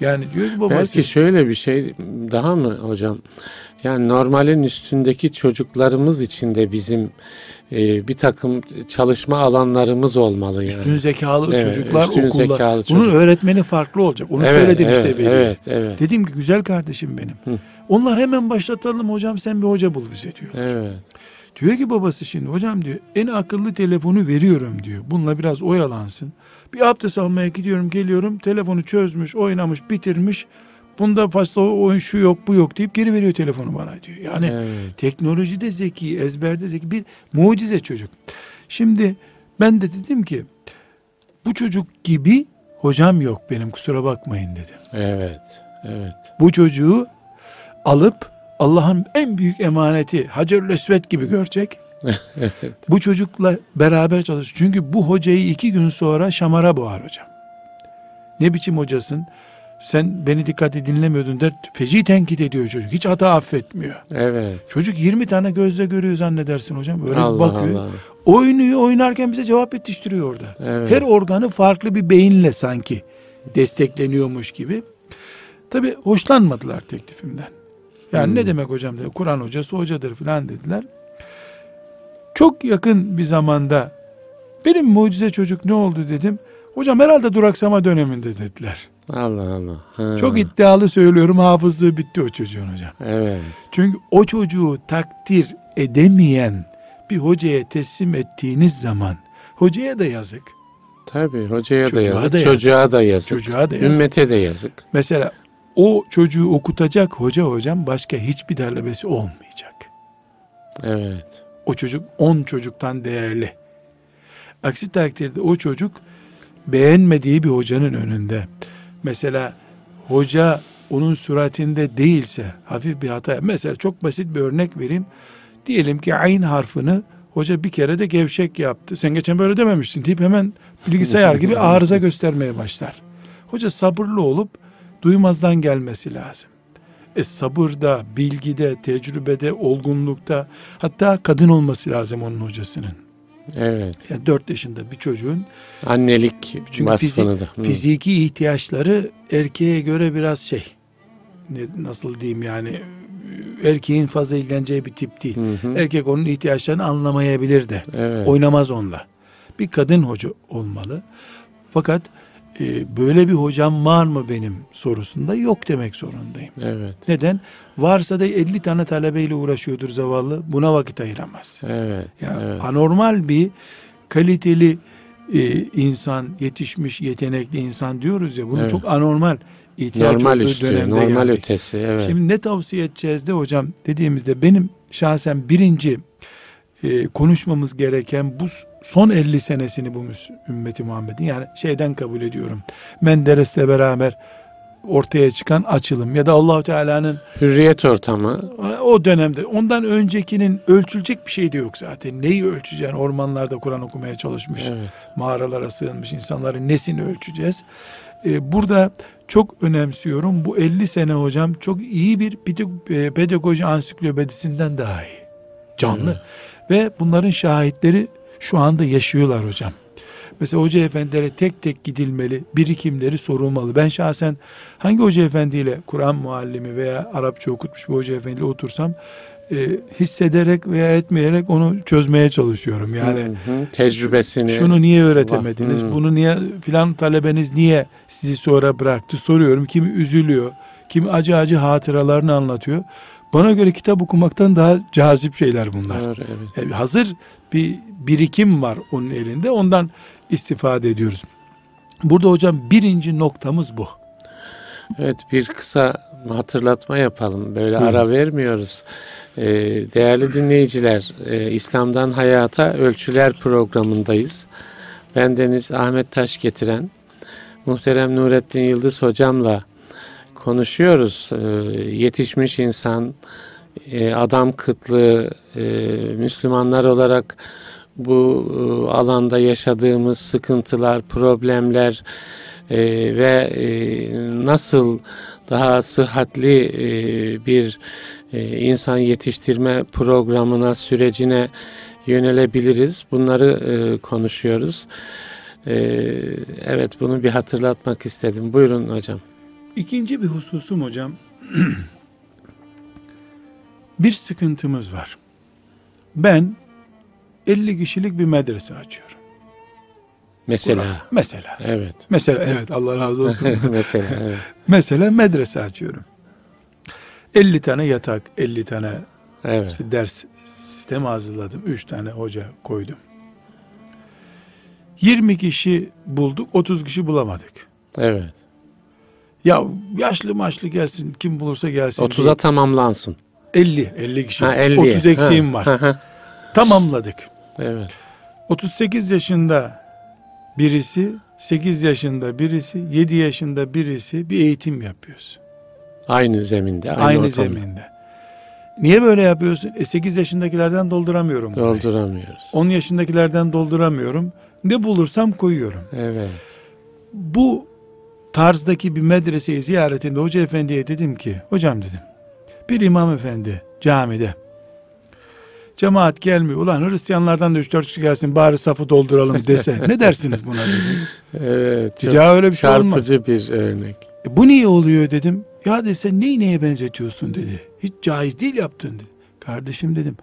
Yani diyor ki babası Belki şöyle bir şey daha mı hocam? Yani normalin üstündeki çocuklarımız için de bizim e, bir takım çalışma alanlarımız olmalı yani. üstün zekalı Evet, çocuklar üstün okulda. zekalı Bunun çocuk. öğretmeni farklı olacak. Onu Evet, söyledim evet, işte veliye. Evet, evet. Dedim ki güzel kardeşim benim. Onlar hemen başlatalım hocam sen bir hoca bul bize diyor. Evet. Diyor ki babası şimdi hocam diyor en akıllı telefonu veriyorum diyor. Bununla biraz oyalansın. Bir abdest almaya gidiyorum geliyorum telefonu çözmüş oynamış bitirmiş. Bunda fazla oyun şu yok bu yok deyip geri veriyor telefonu bana diyor. Yani Evet. teknolojide zeki ezberde zeki bir mucize çocuk. Şimdi ben de dedim ki bu çocuk gibi hocam yok benim kusura bakmayın dedim. Evet. Evet. Bu çocuğu alıp Allah'ın en büyük emaneti Hacerül Esved gibi görecek. <laughs> Bu çocukla beraber çalış. Çünkü bu hocayı iki gün sonra şamara boğar hocam. Ne biçim hocasın? Sen beni dikkatli dinlemiyordun der. Feci tenkit ediyor çocuk. Hiç hata affetmiyor. Evet. Çocuk 20 tane gözle görüyor zannedersin hocam. Öyle Allah bakıyor. Allah. Oynuyor oynarken bize cevap yetiştiriyor orada. Evet. Her organı farklı bir beyinle sanki destekleniyormuş gibi. Tabi hoşlanmadılar teklifimden. Yani Hmm. ne demek hocam dedi. Kur'an hocası hocadır filan dediler. Çok yakın bir zamanda benim mucize çocuk ne oldu dedim. Hocam herhalde duraksama döneminde dediler. Allah Allah. Ha. Çok iddialı söylüyorum hafızlığı bitti o çocuğun hocam. Evet. Çünkü o çocuğu takdir edemeyen bir hocaya teslim ettiğiniz zaman hocaya da yazık. Tabii hocaya da yazık, da yazık. çocuğa da yazık, Çocuğa da yazık. ümmete de yazık. Mesela o çocuğu okutacak hoca hocam başka hiçbir talebesi olmayacak. Evet. O çocuk 10 çocuktan değerli. Aksi takdirde o çocuk beğenmediği bir hocanın önünde. Mesela hoca onun suratinde değilse hafif bir hata. Mesela çok basit bir örnek vereyim. Diyelim ki ayn harfini hoca bir kere de gevşek yaptı. Sen geçen böyle dememiştin deyip hemen bilgisayar gibi <laughs> arıza göstermeye başlar. Hoca sabırlı olup duymazdan gelmesi lazım. E sabırda, bilgide, tecrübede, olgunlukta hatta kadın olması lazım onun hocasının. Evet. Yani 4 yaşında bir çocuğun Annelik çünkü fizik- da. Hı. fiziki ihtiyaçları erkeğe göre biraz şey ne, nasıl diyeyim yani erkeğin fazla ilgileneceği bir tip değil. Hı hı. Erkek onun ihtiyaçlarını anlamayabilir de. Evet. Oynamaz onunla. Bir kadın hoca olmalı. Fakat e, böyle bir hocam var mı benim sorusunda yok demek zorundayım. Evet. Neden? Varsa da 50 tane talebeyle uğraşıyordur zavallı. Buna vakit ayıramaz. Evet. Ya evet. anormal bir kaliteli e, insan, yetişmiş, yetenekli insan diyoruz ya. Bunun Evet. çok anormal ihtiyaç Normal olduğu üstü, dönemde normal geldik. ötesi. Evet. Şimdi ne tavsiye edeceğiz de hocam dediğimizde benim şahsen birinci e, konuşmamız gereken bu son 50 senesini bu ümmeti Muhammed'in yani şeyden kabul ediyorum. Menderes'le beraber ortaya çıkan açılım ya da Allahu Teala'nın Hürriyet ortamı. o dönemde ondan öncekinin ölçülecek bir şey de yok zaten. Neyi ölçeceğin ormanlarda Kur'an okumaya çalışmış. Evet. Mağaralara sığınmış insanların nesini ölçeceğiz? Ee, burada çok önemsiyorum. Bu 50 sene hocam çok iyi bir e, pedagoji ansiklopedisinden daha iyi. Canlı. Ve bunların şahitleri şu anda yaşıyorlar hocam. Mesela hoca efendilere tek tek gidilmeli, birikimleri sorulmalı. Ben şahsen hangi hoca efendiyle Kur'an muallimi veya Arapça okutmuş bir hoca efendiyle otursam e, hissederek veya etmeyerek onu çözmeye çalışıyorum. Yani Hı hı. Tecrübesini. şunu niye öğretemediniz? Hmm. Bunu niye filan talebeniz niye sizi sonra bıraktı soruyorum. Kimi üzülüyor, kimi acı acı hatıralarını anlatıyor. Bana göre kitap okumaktan daha cazip şeyler bunlar. Doğru, evet. Yani hazır bir birikim var onun elinde. Ondan istifade ediyoruz. Burada hocam birinci noktamız bu. Evet bir kısa hatırlatma yapalım. Böyle Buyurun. ara vermiyoruz. Ee, değerli dinleyiciler, e, İslam'dan Hayata Ölçüler programındayız. Ben Deniz Ahmet Taş getiren muhterem Nurettin Yıldız hocamla konuşuyoruz. Ee, yetişmiş insan, e, adam kıtlığı, e, Müslümanlar olarak bu e, alanda yaşadığımız sıkıntılar, problemler ve nasıl daha sıhhatli bir insan yetiştirme programına, sürecine yönelebiliriz. Bunları konuşuyoruz. Evet bunu bir hatırlatmak istedim. Buyurun hocam. İkinci bir hususum hocam. <clears throat> bir sıkıntımız var. Ben 50 kişilik bir medrese açıyorum. Mesela. Mesela. Evet. Mesela evet Allah razı olsun. <laughs> Mesela evet. Mesela medrese açıyorum. 50 tane yatak, 50 tane Evet. işte ders sistemi hazırladım. 3 tane hoca koydum. 20 kişi bulduk, 30 kişi bulamadık. Evet. Ya yaşlı maçlı gelsin, kim bulursa gelsin. 30'a diye. tamamlansın. 50, 50 kişi. Ha 50. 30 eksiğim var. Ha, ha. Tamamladık. evet. 38 yaşında birisi, 8 yaşında birisi, 7 yaşında birisi bir eğitim yapıyoruz. Aynı zeminde. Aynı, Aynı, ortamda. zeminde. Niye böyle yapıyorsun? E 8 yaşındakilerden dolduramıyorum. burayı. Dolduramıyoruz. 10 yaşındakilerden dolduramıyorum. Ne bulursam koyuyorum. Evet. Bu tarzdaki bir medreseyi ziyaretinde hoca efendiye dedim ki, hocam dedim, bir imam efendi camide cemaat gelmiyor. Ulan Hristiyanlardan da 3-4 kişi gelsin bari safı dolduralım dese. ne dersiniz buna dedim. <laughs> Evet. Çok Ya öyle bir şey olmaz. çarpıcı bir örnek. E, bu niye oluyor dedim. Ya dedi sen neyi neye benzetiyorsun dedi. Hiç caiz değil yaptın dedi. Kardeşim dedim.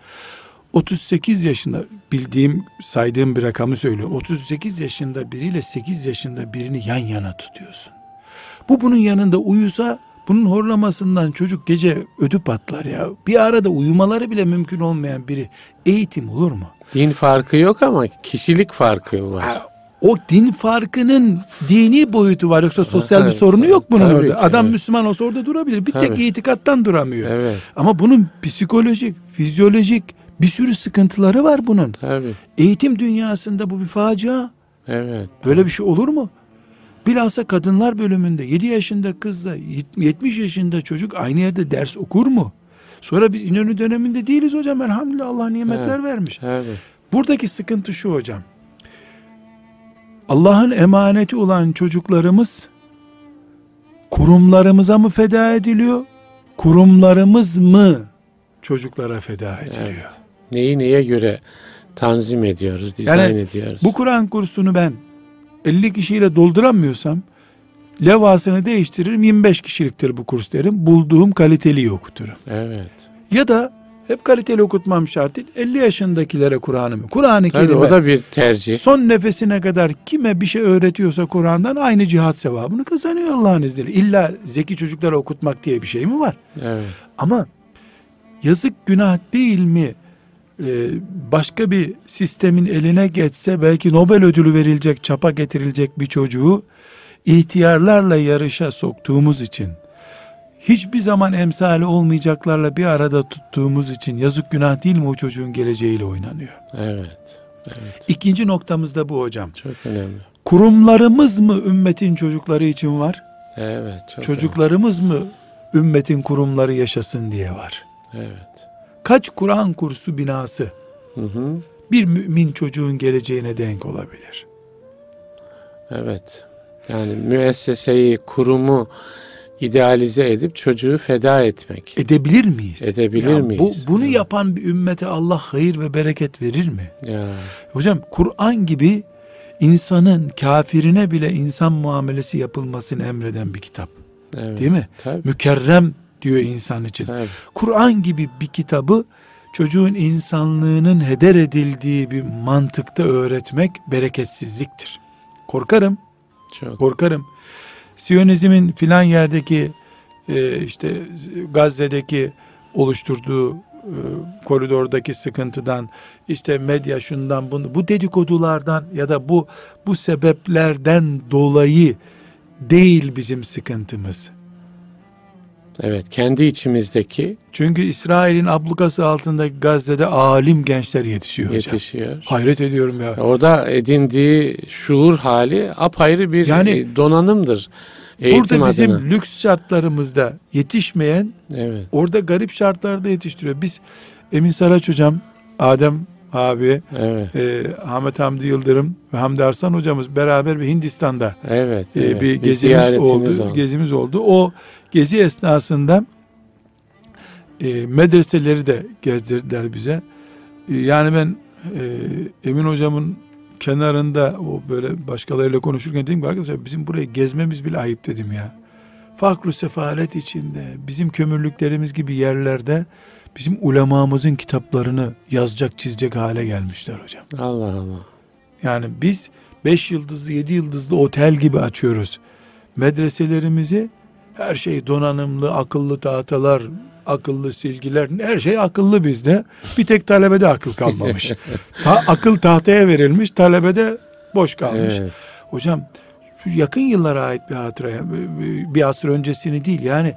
38 yaşında bildiğim saydığım bir rakamı söylüyor. 38 yaşında biriyle 8 yaşında birini yan yana tutuyorsun. Bu bunun yanında uyusa bunun horlamasından çocuk gece ödü patlar ya. Bir arada uyumaları bile mümkün olmayan biri eğitim olur mu? Din farkı yok ama kişilik farkı var. O din farkının dini boyutu var yoksa sosyal bir Evet, sorunu yok bunun orada. ki, Adam evet. Müslüman olsa orada durabilir. Bir tek Tabii. itikattan duramıyor. Evet, Ama bunun psikolojik, fizyolojik bir sürü sıkıntıları var bunun. tabii. Eğitim dünyasında bu bir facia. Evet. Böyle bir şey olur mu? Bilhassa kadınlar bölümünde 7 yaşında kızla 70 yaşında çocuk aynı yerde ders okur mu? Sonra biz İnönü döneminde değiliz hocam. Elhamdülillah Allah nimetler Evet. vermiş. Evet. Buradaki sıkıntı şu hocam. Allah'ın emaneti olan çocuklarımız kurumlarımıza mı feda ediliyor? Kurumlarımız mı çocuklara feda ediliyor? Evet. Neyi neye göre tanzim ediyoruz, dizayn Yani ediyoruz. Bu Kur'an kursunu ben 50 kişiyle dolduramıyorsam levhasını değiştiririm 25 kişiliktir bu kurs derim. Bulduğum kaliteliyi okuturum. Evet. Ya da hep kaliteli okutmam şart değil. 50 yaşındakilere Kur'an'ı Kur'an-ı Kerim'e o da bir tercih. son nefesine kadar kime bir şey öğretiyorsa Kur'an'dan aynı cihat sevabını kazanıyor Allah'ın izniyle. İlla zeki çocuklara okutmak diye bir şey mi var? Evet. Ama yazık günah değil mi? Ee, başka bir sistemin eline geçse belki Nobel ödülü verilecek, çapa getirilecek bir çocuğu ihtiyarlarla yarışa soktuğumuz için hiçbir zaman emsali olmayacaklarla bir arada tuttuğumuz için yazık günah değil mi o çocuğun geleceğiyle oynanıyor. Evet. Evet. İkinci noktamız da bu hocam. Çok önemli. Kurumlarımız mı ümmetin çocukları için var? Evet. Çok Çocuklarımız mı ümmetin kurumları yaşasın diye var? önemli. Evet. Kaç Kur'an kursu binası Hı hı. bir mümin çocuğun geleceğine denk olabilir? Evet. Yani müesseseyi, kurumu idealize edip çocuğu feda etmek. Edebilir miyiz? Edebilir Ya miyiz? Bu, bunu Evet. yapan bir ümmete Allah hayır ve bereket verir mi? Ya. Hocam Kur'an gibi insanın kafirine bile insan muamelesi yapılmasını emreden bir kitap. Evet. Değil mi? Tabii. Mükerrem diyor insan için. Kur'an gibi bir kitabı çocuğun insanlığının heder edildiği bir mantıkta öğretmek bereketsizliktir. Korkarım, Çok. korkarım. Siyonizmin filan yerdeki e, işte Gazze'deki oluşturduğu e, koridordaki sıkıntıdan işte medya şundan bunu bu dedikodulardan ya da bu bu sebeplerden dolayı değil bizim sıkıntımız. Evet. Kendi içimizdeki Çünkü İsrail'in ablukası altındaki Gazze'de alim gençler yetişiyor hocam. yetişiyor. Hayret ediyorum ya. Orada edindiği şuur hali apayrı bir Yani e, donanımdır. Eğitim Burada bizim adına. lüks şartlarımızda yetişmeyen Evet. orada garip şartlarda yetiştiriyor. Biz Emin Saraç hocam, Adem abi, Evet. e, Ahmet Hamdi Yıldırım ve Hamdi Arslan hocamız beraber bir Hindistan'da Evet. e, evet. bir Bir gezimiz ziyaretiniz oldu, Gezimiz oldu. O gezi esnasında e, medreseleri de gezdirdiler bize. E, yani ben e, Emin hocamın kenarında o böyle başkalarıyla konuşurken dedim ki arkadaşlar bizim burayı gezmemiz bile ayıp dedim ya. Fakru sefalet içinde bizim kömürlüklerimiz gibi yerlerde bizim ulemamızın kitaplarını yazacak çizecek hale gelmişler hocam. Allah Allah. Yani biz 5 yıldızlı 7 yıldızlı otel gibi açıyoruz. Medreselerimizi her şey donanımlı, akıllı tahtalar, akıllı silgiler, her şey akıllı bizde. Bir tek talebede akıl kalmamış. <laughs> Ta, akıl tahtaya verilmiş, talebede boş kalmış. Evet. Hocam yakın yıllara ait bir hatıra. bir- asır öncesini değil yani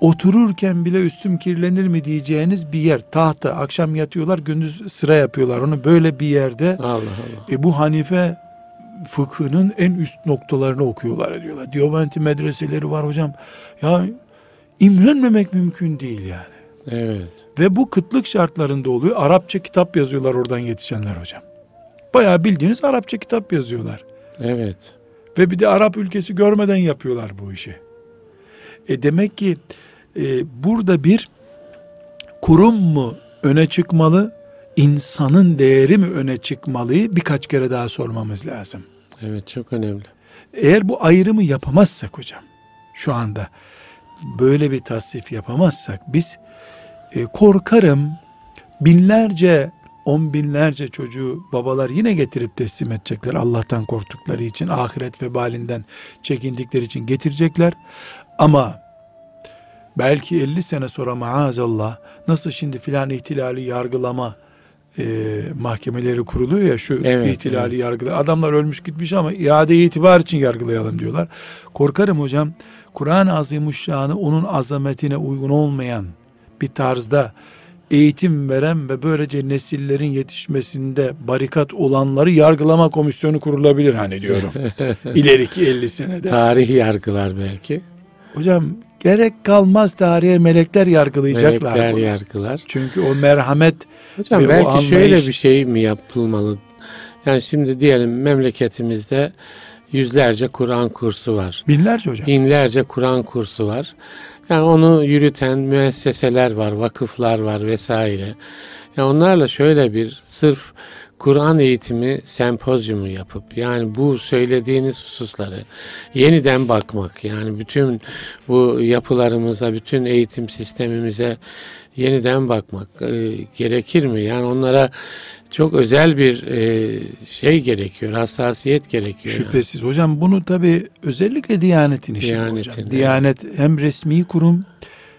otururken bile üstüm kirlenir mi diyeceğiniz bir yer. Tahta akşam yatıyorlar gündüz sıra yapıyorlar. Onu böyle bir yerde Allah Allah. Ebu Hanife fıkhının en üst noktalarını okuyorlar diyorlar. Diyobanti medreseleri var hocam. Ya imrenmemek mümkün değil yani. Evet. Ve bu kıtlık şartlarında oluyor. Arapça kitap yazıyorlar oradan yetişenler hocam. Bayağı bildiğiniz Arapça kitap yazıyorlar. Evet. Ve bir de Arap ülkesi görmeden yapıyorlar bu işi. E demek ki e, burada bir kurum mu öne çıkmalı, insanın değeri mi öne çıkmalıyı birkaç kere daha sormamız lazım. Evet çok önemli. Eğer bu ayrımı yapamazsak hocam, şu anda böyle bir tasnif yapamazsak biz e, korkarım binlerce on binlerce çocuğu babalar yine getirip teslim edecekler Allah'tan korktukları için ahiret vebalinden çekindikleri için getirecekler ama belki 50 sene sonra maazallah nasıl şimdi filan ihtilali yargılama e, mahkemeleri kuruluyor ya şu Evet, ihtilali evet. yargıla adamlar ölmüş gitmiş ama iade itibar için yargılayalım diyorlar. Korkarım hocam Kur'an-ı Azimuşşan'ı onun azametine uygun olmayan bir tarzda eğitim veren ve böylece nesillerin yetişmesinde barikat olanları yargılama komisyonu kurulabilir hani diyorum. <laughs> İleriki 50 senede. Tarih yargılar belki. Hocam gerek kalmaz tarihe melekler yargılayacaklar Melekler bunu. yargılar. Çünkü o merhamet Hocam Ve o belki anlayış- şöyle bir şey mi yapılmalı? Yani şimdi diyelim memleketimizde yüzlerce Kur'an kursu var. binlerce hocam. Binlerce Kur'an kursu var. Yani onu yürüten müesseseler var, vakıflar var vesaire. Yani onlarla şöyle bir sırf Kur'an eğitimi sempozyumu yapıp yani bu söylediğiniz hususları yeniden bakmak yani bütün bu yapılarımıza, bütün eğitim sistemimize yeniden bakmak e, gerekir mi? Yani onlara çok özel bir e, şey gerekiyor, hassasiyet gerekiyor. yani. Şüphesiz. Hocam bunu tabi özellikle Diyanet'in işi Diyanet'in, hocam. evet. Diyanet hem resmi kurum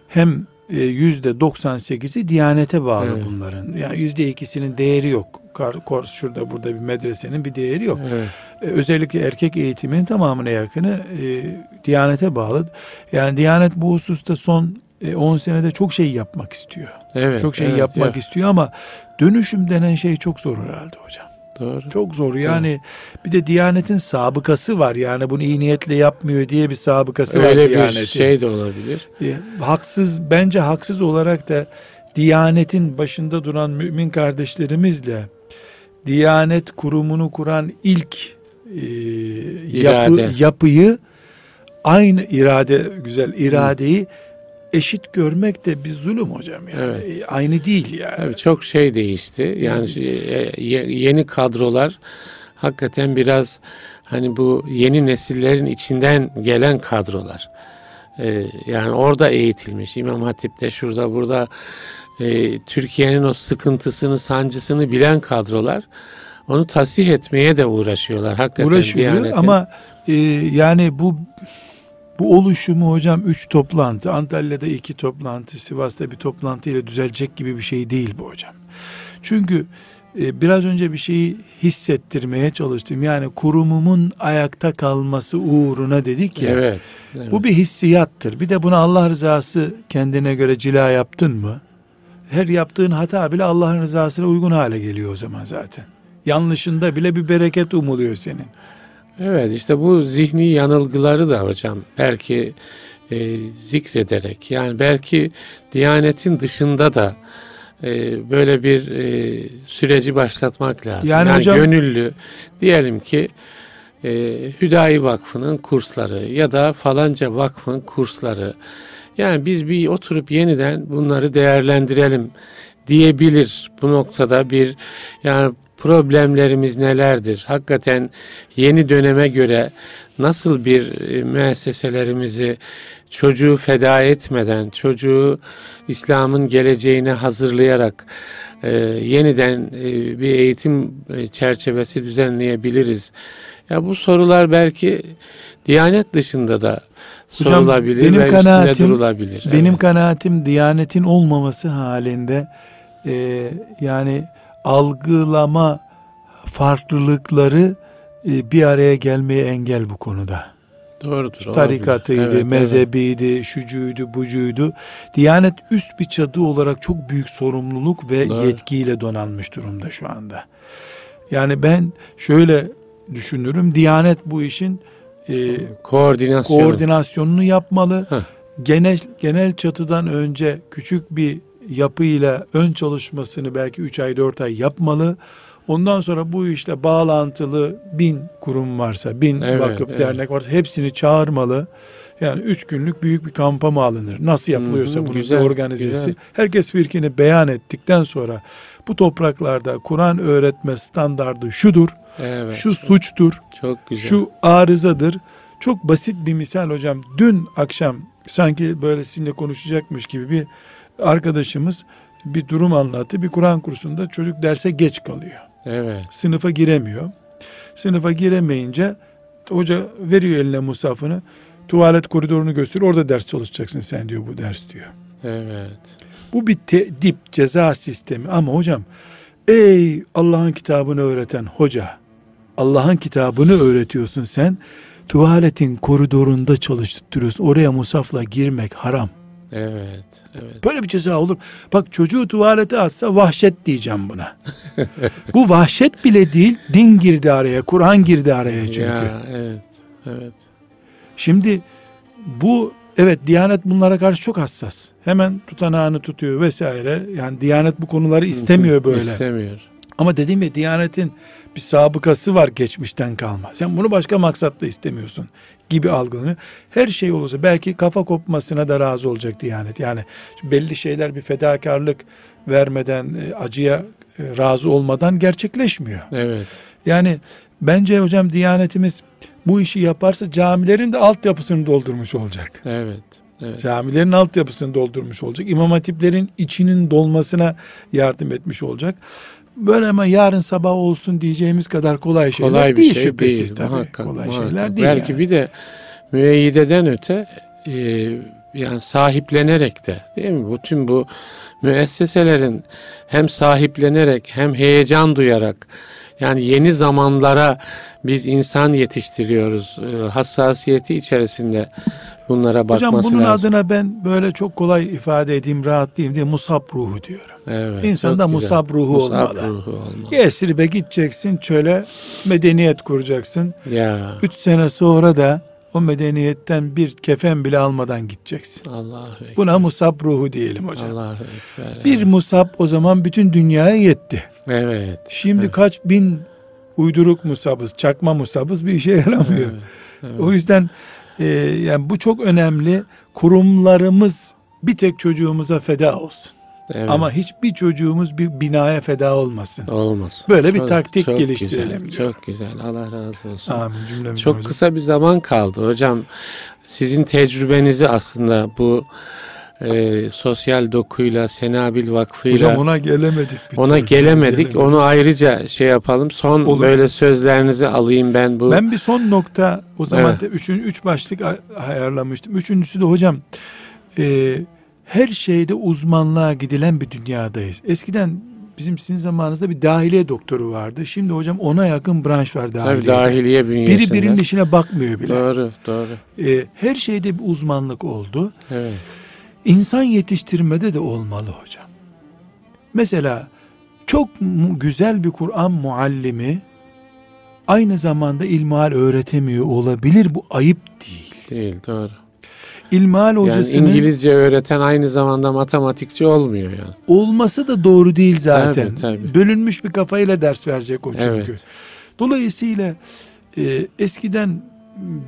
hem yüzde 98'i Diyanet'e bağlı Evet. bunların. Yani yüzde ikisinin değeri yok. Kar, kor, şurada burada bir medresenin bir değeri yok. Evet. E, özellikle erkek eğitiminin tamamına yakını e, Diyanet'e bağlı. Yani Diyanet bu hususta son e, 10 senede çok şey yapmak istiyor. Evet, çok şey evet, yapmak ya, istiyor ama dönüşüm denen şey çok zor herhalde hocam. Doğru. Çok zor yani bir de Diyanet'in sabıkası var yani bunu iyi niyetle yapmıyor diye bir sabıkası var Öyle bir Diyanet'in. şey de olabilir. E, haksız bence haksız olarak da Diyanet'in başında duran mümin kardeşlerimizle Diyanet kurumunu kuran ilk e, yapı, İrade. yapıyı aynı irade güzel iradeyi eşit görmek de bir zulüm hocam yani. Evet. E, Aynı değil yani. Tabii çok şey değişti. Yani e, ye- yeni kadrolar hakikaten biraz hani bu yeni nesillerin içinden gelen kadrolar. E, yani orada eğitilmiş. İmam Hatip'te şurada burada e, Türkiye'nin o sıkıntısını, sancısını bilen kadrolar onu tasih etmeye de uğraşıyorlar. Hakikaten uğraşıyor Diyanet'in. ama e, yani bu bu oluşumu hocam üç toplantı Antalya'da iki toplantı Sivas'ta bir toplantı ile düzelecek gibi bir şey değil bu hocam. Çünkü e, biraz önce bir şeyi hissettirmeye çalıştım. Yani kurumumun ayakta kalması uğruna dedik ya. Evet. evet. Bu bir hissiyattır. Bir de buna Allah rızası kendine göre cila yaptın mı? Her yaptığın hata bile Allah'ın rızasına uygun hale geliyor o zaman zaten. Yanlışında bile bir bereket umuluyor senin. Evet işte bu zihni yanılgıları da hocam belki e, zikrederek yani belki Diyanetin dışında da e, böyle bir e, süreci başlatmak lazım. Yani Yani, hocam- gönüllü diyelim ki e, Hüdayi Vakfı'nın kursları ya da falanca vakfın kursları yani biz bir oturup yeniden bunları değerlendirelim diyebilir bu noktada bir yani problemlerimiz nelerdir? Hakikaten yeni döneme göre nasıl bir e, müesseselerimizi çocuğu feda etmeden, çocuğu İslam'ın geleceğine hazırlayarak e, yeniden e, bir eğitim e, çerçevesi düzenleyebiliriz. Ya bu sorular belki Diyanet dışında da Hocam, sorulabilir benim ve üstünde kanaatim- durulabilir. Benim Evet. kanaatim diyanetin olmaması halinde e, yani algılama farklılıkları e, bir araya gelmeye engel bu konuda. Doğrudur. olabilir. Tarikatıydı, Evet, evet. mezhebiydi, şucuydu, bucuydu. Diyanet üst bir çadı olarak çok büyük sorumluluk ve Doğru. yetkiyle donanmış durumda şu anda. Yani ben şöyle düşünürüm. Diyanet bu işin e, Koordinasyon. koordinasyonunu yapmalı. Heh. Genel genel çatıdan önce küçük bir yapıyla ön çalışmasını belki 3 ay 4 ay yapmalı. Ondan sonra bu işle bağlantılı bin kurum varsa, bin Evet, vakıf, evet. dernek varsa hepsini çağırmalı. Yani üç günlük büyük bir kampa mı alınır? Nasıl yapılıyorsa bunun güzel, organizesi. güzel. Herkes fikrini beyan ettikten sonra bu topraklarda Kur'an öğretme standardı şudur, Evet. şu suçtur, Çok güzel. şu arızadır. Çok basit bir misal hocam. Dün akşam sanki böyle sizinle konuşacakmış gibi bir arkadaşımız bir durum anlattı. Bir Kur'an kursunda çocuk derse geç kalıyor. Evet. Sınıfa giremiyor. Sınıfa giremeyince hoca veriyor eline musafını. Tuvalet koridorunu gösteriyor. Orada ders çalışacaksın sen diyor bu ders diyor. Evet. Bu bir tedip ceza sistemi ama hocam ey Allah'ın kitabını öğreten hoca Allah'ın kitabını öğretiyorsun sen tuvaletin koridorunda çalıştırıyorsun oraya musafla girmek haram Evet. Evet. böyle bir ceza olur bak çocuğu tuvalete atsa vahşet diyeceğim buna <laughs> bu vahşet bile değil din girdi araya Kur'an girdi araya çünkü Ya, evet. Evet. Şimdi bu evet Diyanet bunlara karşı çok hassas. Hemen tutanağını tutuyor vesaire. Yani Diyanet bu konuları istemiyor böyle. İstemiyor. Ama dediğim ya Diyanet'in bir sabıkası var geçmişten kalma. Sen bunu başka maksatla istemiyorsun gibi algılanıyor. Her şey olursa belki kafa kopmasına da razı olacak Diyanet. Yani belli şeyler bir fedakarlık vermeden, e, acıya e, razı olmadan gerçekleşmiyor. Evet. Yani bence hocam Diyanetimiz bu işi yaparsa camilerin de altyapısını doldurmuş olacak. Evet. Evet. Camilerin altyapısını doldurmuş olacak. İmam hatiplerin içinin dolmasına yardım etmiş olacak. Böyle ama yarın sabah olsun diyeceğimiz kadar kolay şeyler Kolay bir değil şey şüphesiz değil. tabii. Muhakkak, kolay muhakkak. şeyler değil. Belki yani. bir de müeyyideden öte e, yani sahiplenerek de değil mi? Bütün bu müesseselerin hem sahiplenerek hem heyecan duyarak yani yeni zamanlara biz insan yetiştiriyoruz. E, hassasiyeti içerisinde bunlara bakması Hocam bunun lazım. adına ben böyle çok kolay ifade edeyim, rahatlayayım diye musab ruhu diyorum. Evet, İnsanda musab ruhu Musab olmalı. ruhu olmalı. Yesrib'e gideceksin çöle medeniyet kuracaksın. Ya Üç sene sonra da o medeniyetten bir kefen bile almadan gideceksin. Ekber. Buna musab ruhu diyelim hocam. Allahu Ekber. Bir musab o zaman bütün dünyaya yetti. Evet. Şimdi evet, kaç bin uyduruk musabız, çakma musabız bir işe yaramıyor. evet. O yüzden e, yani bu çok önemli. Kurumlarımız bir tek çocuğumuza feda olsun. Evet. Ama hiçbir çocuğumuz bir binaya feda olmasın. Olmaz. Böyle bir taktik geliştirelim Güzel, çok güzel. Allah razı olsun. Amin Çok hocam. kısa bir zaman kaldı hocam. Sizin tecrübenizi aslında bu e, sosyal dokuyla, Senabil Vakfı'yla Hocam ona gelemedik. bir ona türlü. gelemedik. Onu ayrıca şey yapalım. Son Olur. böyle sözlerinizi alayım ben bu. Ben bir son nokta o zaman Evet. üçün, üç başlık ay- ayarlamıştım. Üçüncüsü de hocam e, her şeyde uzmanlığa gidilen bir dünyadayız. Eskiden bizim sizin zamanınızda bir dahiliye doktoru vardı. Şimdi hocam ona yakın branş var Tabii dahiliyede. dahiliye bünyesinde. Biri birinin işine bakmıyor bile. Doğru, doğru. E, her şeyde bir uzmanlık oldu. Evet. İnsan yetiştirmede de olmalı hocam. Mesela çok güzel bir Kur'an muallimi aynı zamanda ilmihal öğretemiyor olabilir. Bu ayıp değil. Değil, doğru. İlmihal Yani hocasının İngilizce öğreten aynı zamanda matematikçi olmuyor yani. olması da doğru değil zaten. Tabii, tabii. Bölünmüş bir kafayla ders verecek o çünkü. Evet. Dolayısıyla e, eskiden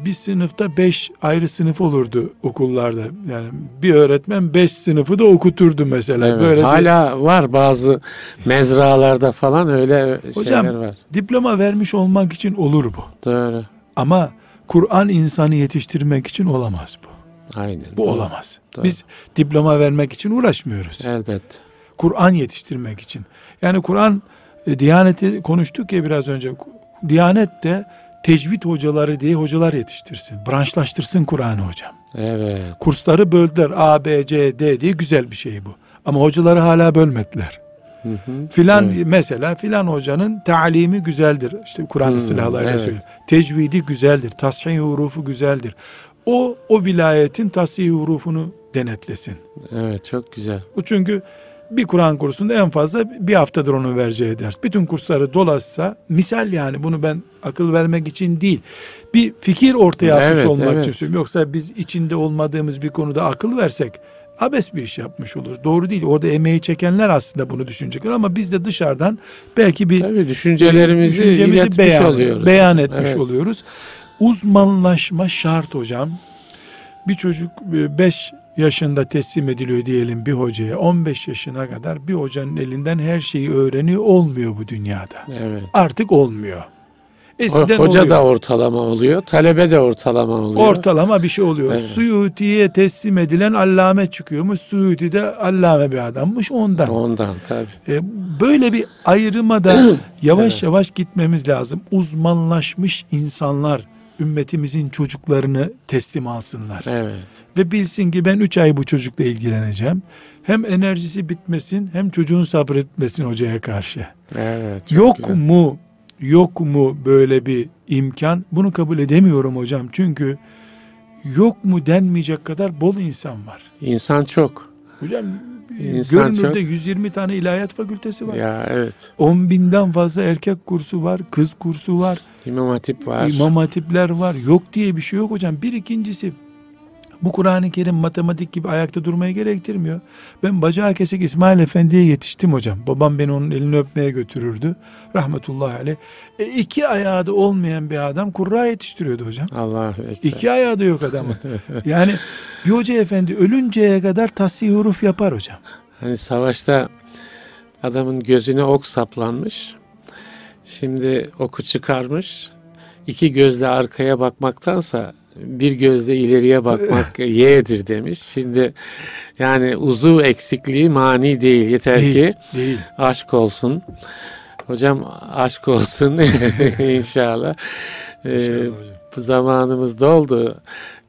bir sınıfta beş ayrı sınıf olurdu okullarda. Yani bir öğretmen beş sınıfı da okuturdu mesela. Evet, Böyle bir- Hala var bazı mezralarda falan öyle Hocam, şeyler var. diploma vermiş olmak için olur bu. Doğru. Ama Kur'an insanı yetiştirmek için olamaz bu. Aynen. Bu doğru. olamaz. Doğru. Biz diploma vermek için uğraşmıyoruz. Elbet. Kur'an yetiştirmek için. Yani Kur'an e, Diyaneti konuştuk ya biraz önce. Diyanet de tecvid hocaları diye hocalar yetiştirsin. Branşlaştırsın Kur'an'ı hocam. Evet. Kursları böldüler. A, B, C, D diye güzel bir şey bu. Ama hocaları hala bölmediler. Hı hı. Filan Evet. mesela filan hocanın talimi güzeldir. İşte Kur'an silahlarıyla evet. söylüyor. Tecvidi güzeldir. Tasih hurufu güzeldir. O o vilayetin tasih hurufunu denetlesin. Evet çok güzel. Bu çünkü bir Kur'an kursunda en fazla bir haftadır onun vereceği ders. Bütün kursları dolaşsa misal yani bunu ben akıl vermek için değil. Bir fikir ortaya atmış Evet, olmak evet. için söylüyorum. Yoksa biz içinde olmadığımız bir konuda akıl versek abes bir iş yapmış olur. Doğru değil. Orada emeği çekenler aslında bunu düşünecekler ama biz de dışarıdan belki bir Tabii düşüncelerimizi düşüncemizi beyan, oluyoruz. beyan etmiş Evet. oluyoruz. Uzmanlaşma şart hocam. Bir çocuk 5 yaşında teslim ediliyor diyelim bir hocaya. 15 yaşına kadar bir hocanın elinden her şeyi öğreniyor olmuyor bu dünyada. Evet. Artık olmuyor. Eskiden Hoca oluyor. da ortalama oluyor, talebe de ortalama oluyor. Ortalama bir şey oluyor. Evet. Suyuti'ye teslim edilen allame çıkıyormuş. Suyuti de allame bir adammış ondan. Ondan tabii. E, böyle bir ayrıma da <clears throat> yavaş yavaş gitmemiz lazım. Uzmanlaşmış insanlar ümmetimizin çocuklarını teslim alsınlar. Evet. Ve bilsin ki ben 3 ay bu çocukla ilgileneceğim. Hem enerjisi bitmesin hem çocuğun sabretmesin hocaya karşı. Evet. Yok güzel. mu yok mu böyle bir imkan? Bunu kabul edemiyorum hocam. Çünkü yok mu denmeyecek kadar bol insan var. İnsan çok. Hocam İnsan görünürde çok. 120 tane ilahiyat fakültesi var. Ya evet. 10 binden fazla erkek kursu var, kız kursu var, İmam Hatip var. imam hatipler var. Yok diye bir şey yok hocam. Bir ikincisi bu Kur'an-ı Kerim matematik gibi ayakta durmaya gerektirmiyor. Ben bacağı kesik İsmail Efendi'ye yetiştim hocam. Babam beni onun elini öpmeye götürürdü. Rahmetullahi aleyh. E, iki ayağı da olmayan bir adam kurra yetiştiriyordu hocam. Allahu Ekber. İki ayağı da yok adamın. <laughs> yani bir hoca efendi ölünceye kadar tasih huruf yapar hocam. Hani savaşta adamın gözüne ok saplanmış. Şimdi oku çıkarmış. İki gözle arkaya bakmaktansa bir gözle ileriye bakmak <laughs> yeğdir demiş. Şimdi yani uzuv eksikliği mani değil. Yeter Değil, ki değil. aşk olsun. Hocam aşk olsun <laughs> inşallah. Ee, zamanımız doldu.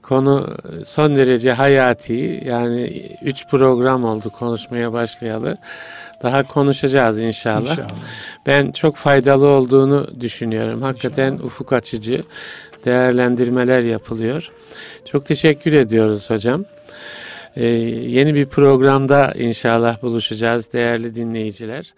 Konu son derece hayati. Yani üç program oldu konuşmaya başlayalı. Daha konuşacağız inşallah. İnşallah. Ben çok faydalı olduğunu düşünüyorum. Hakikaten ufuk açıcı değerlendirmeler yapılıyor. Çok teşekkür ediyoruz hocam. Ee, yeni bir programda inşallah buluşacağız değerli dinleyiciler.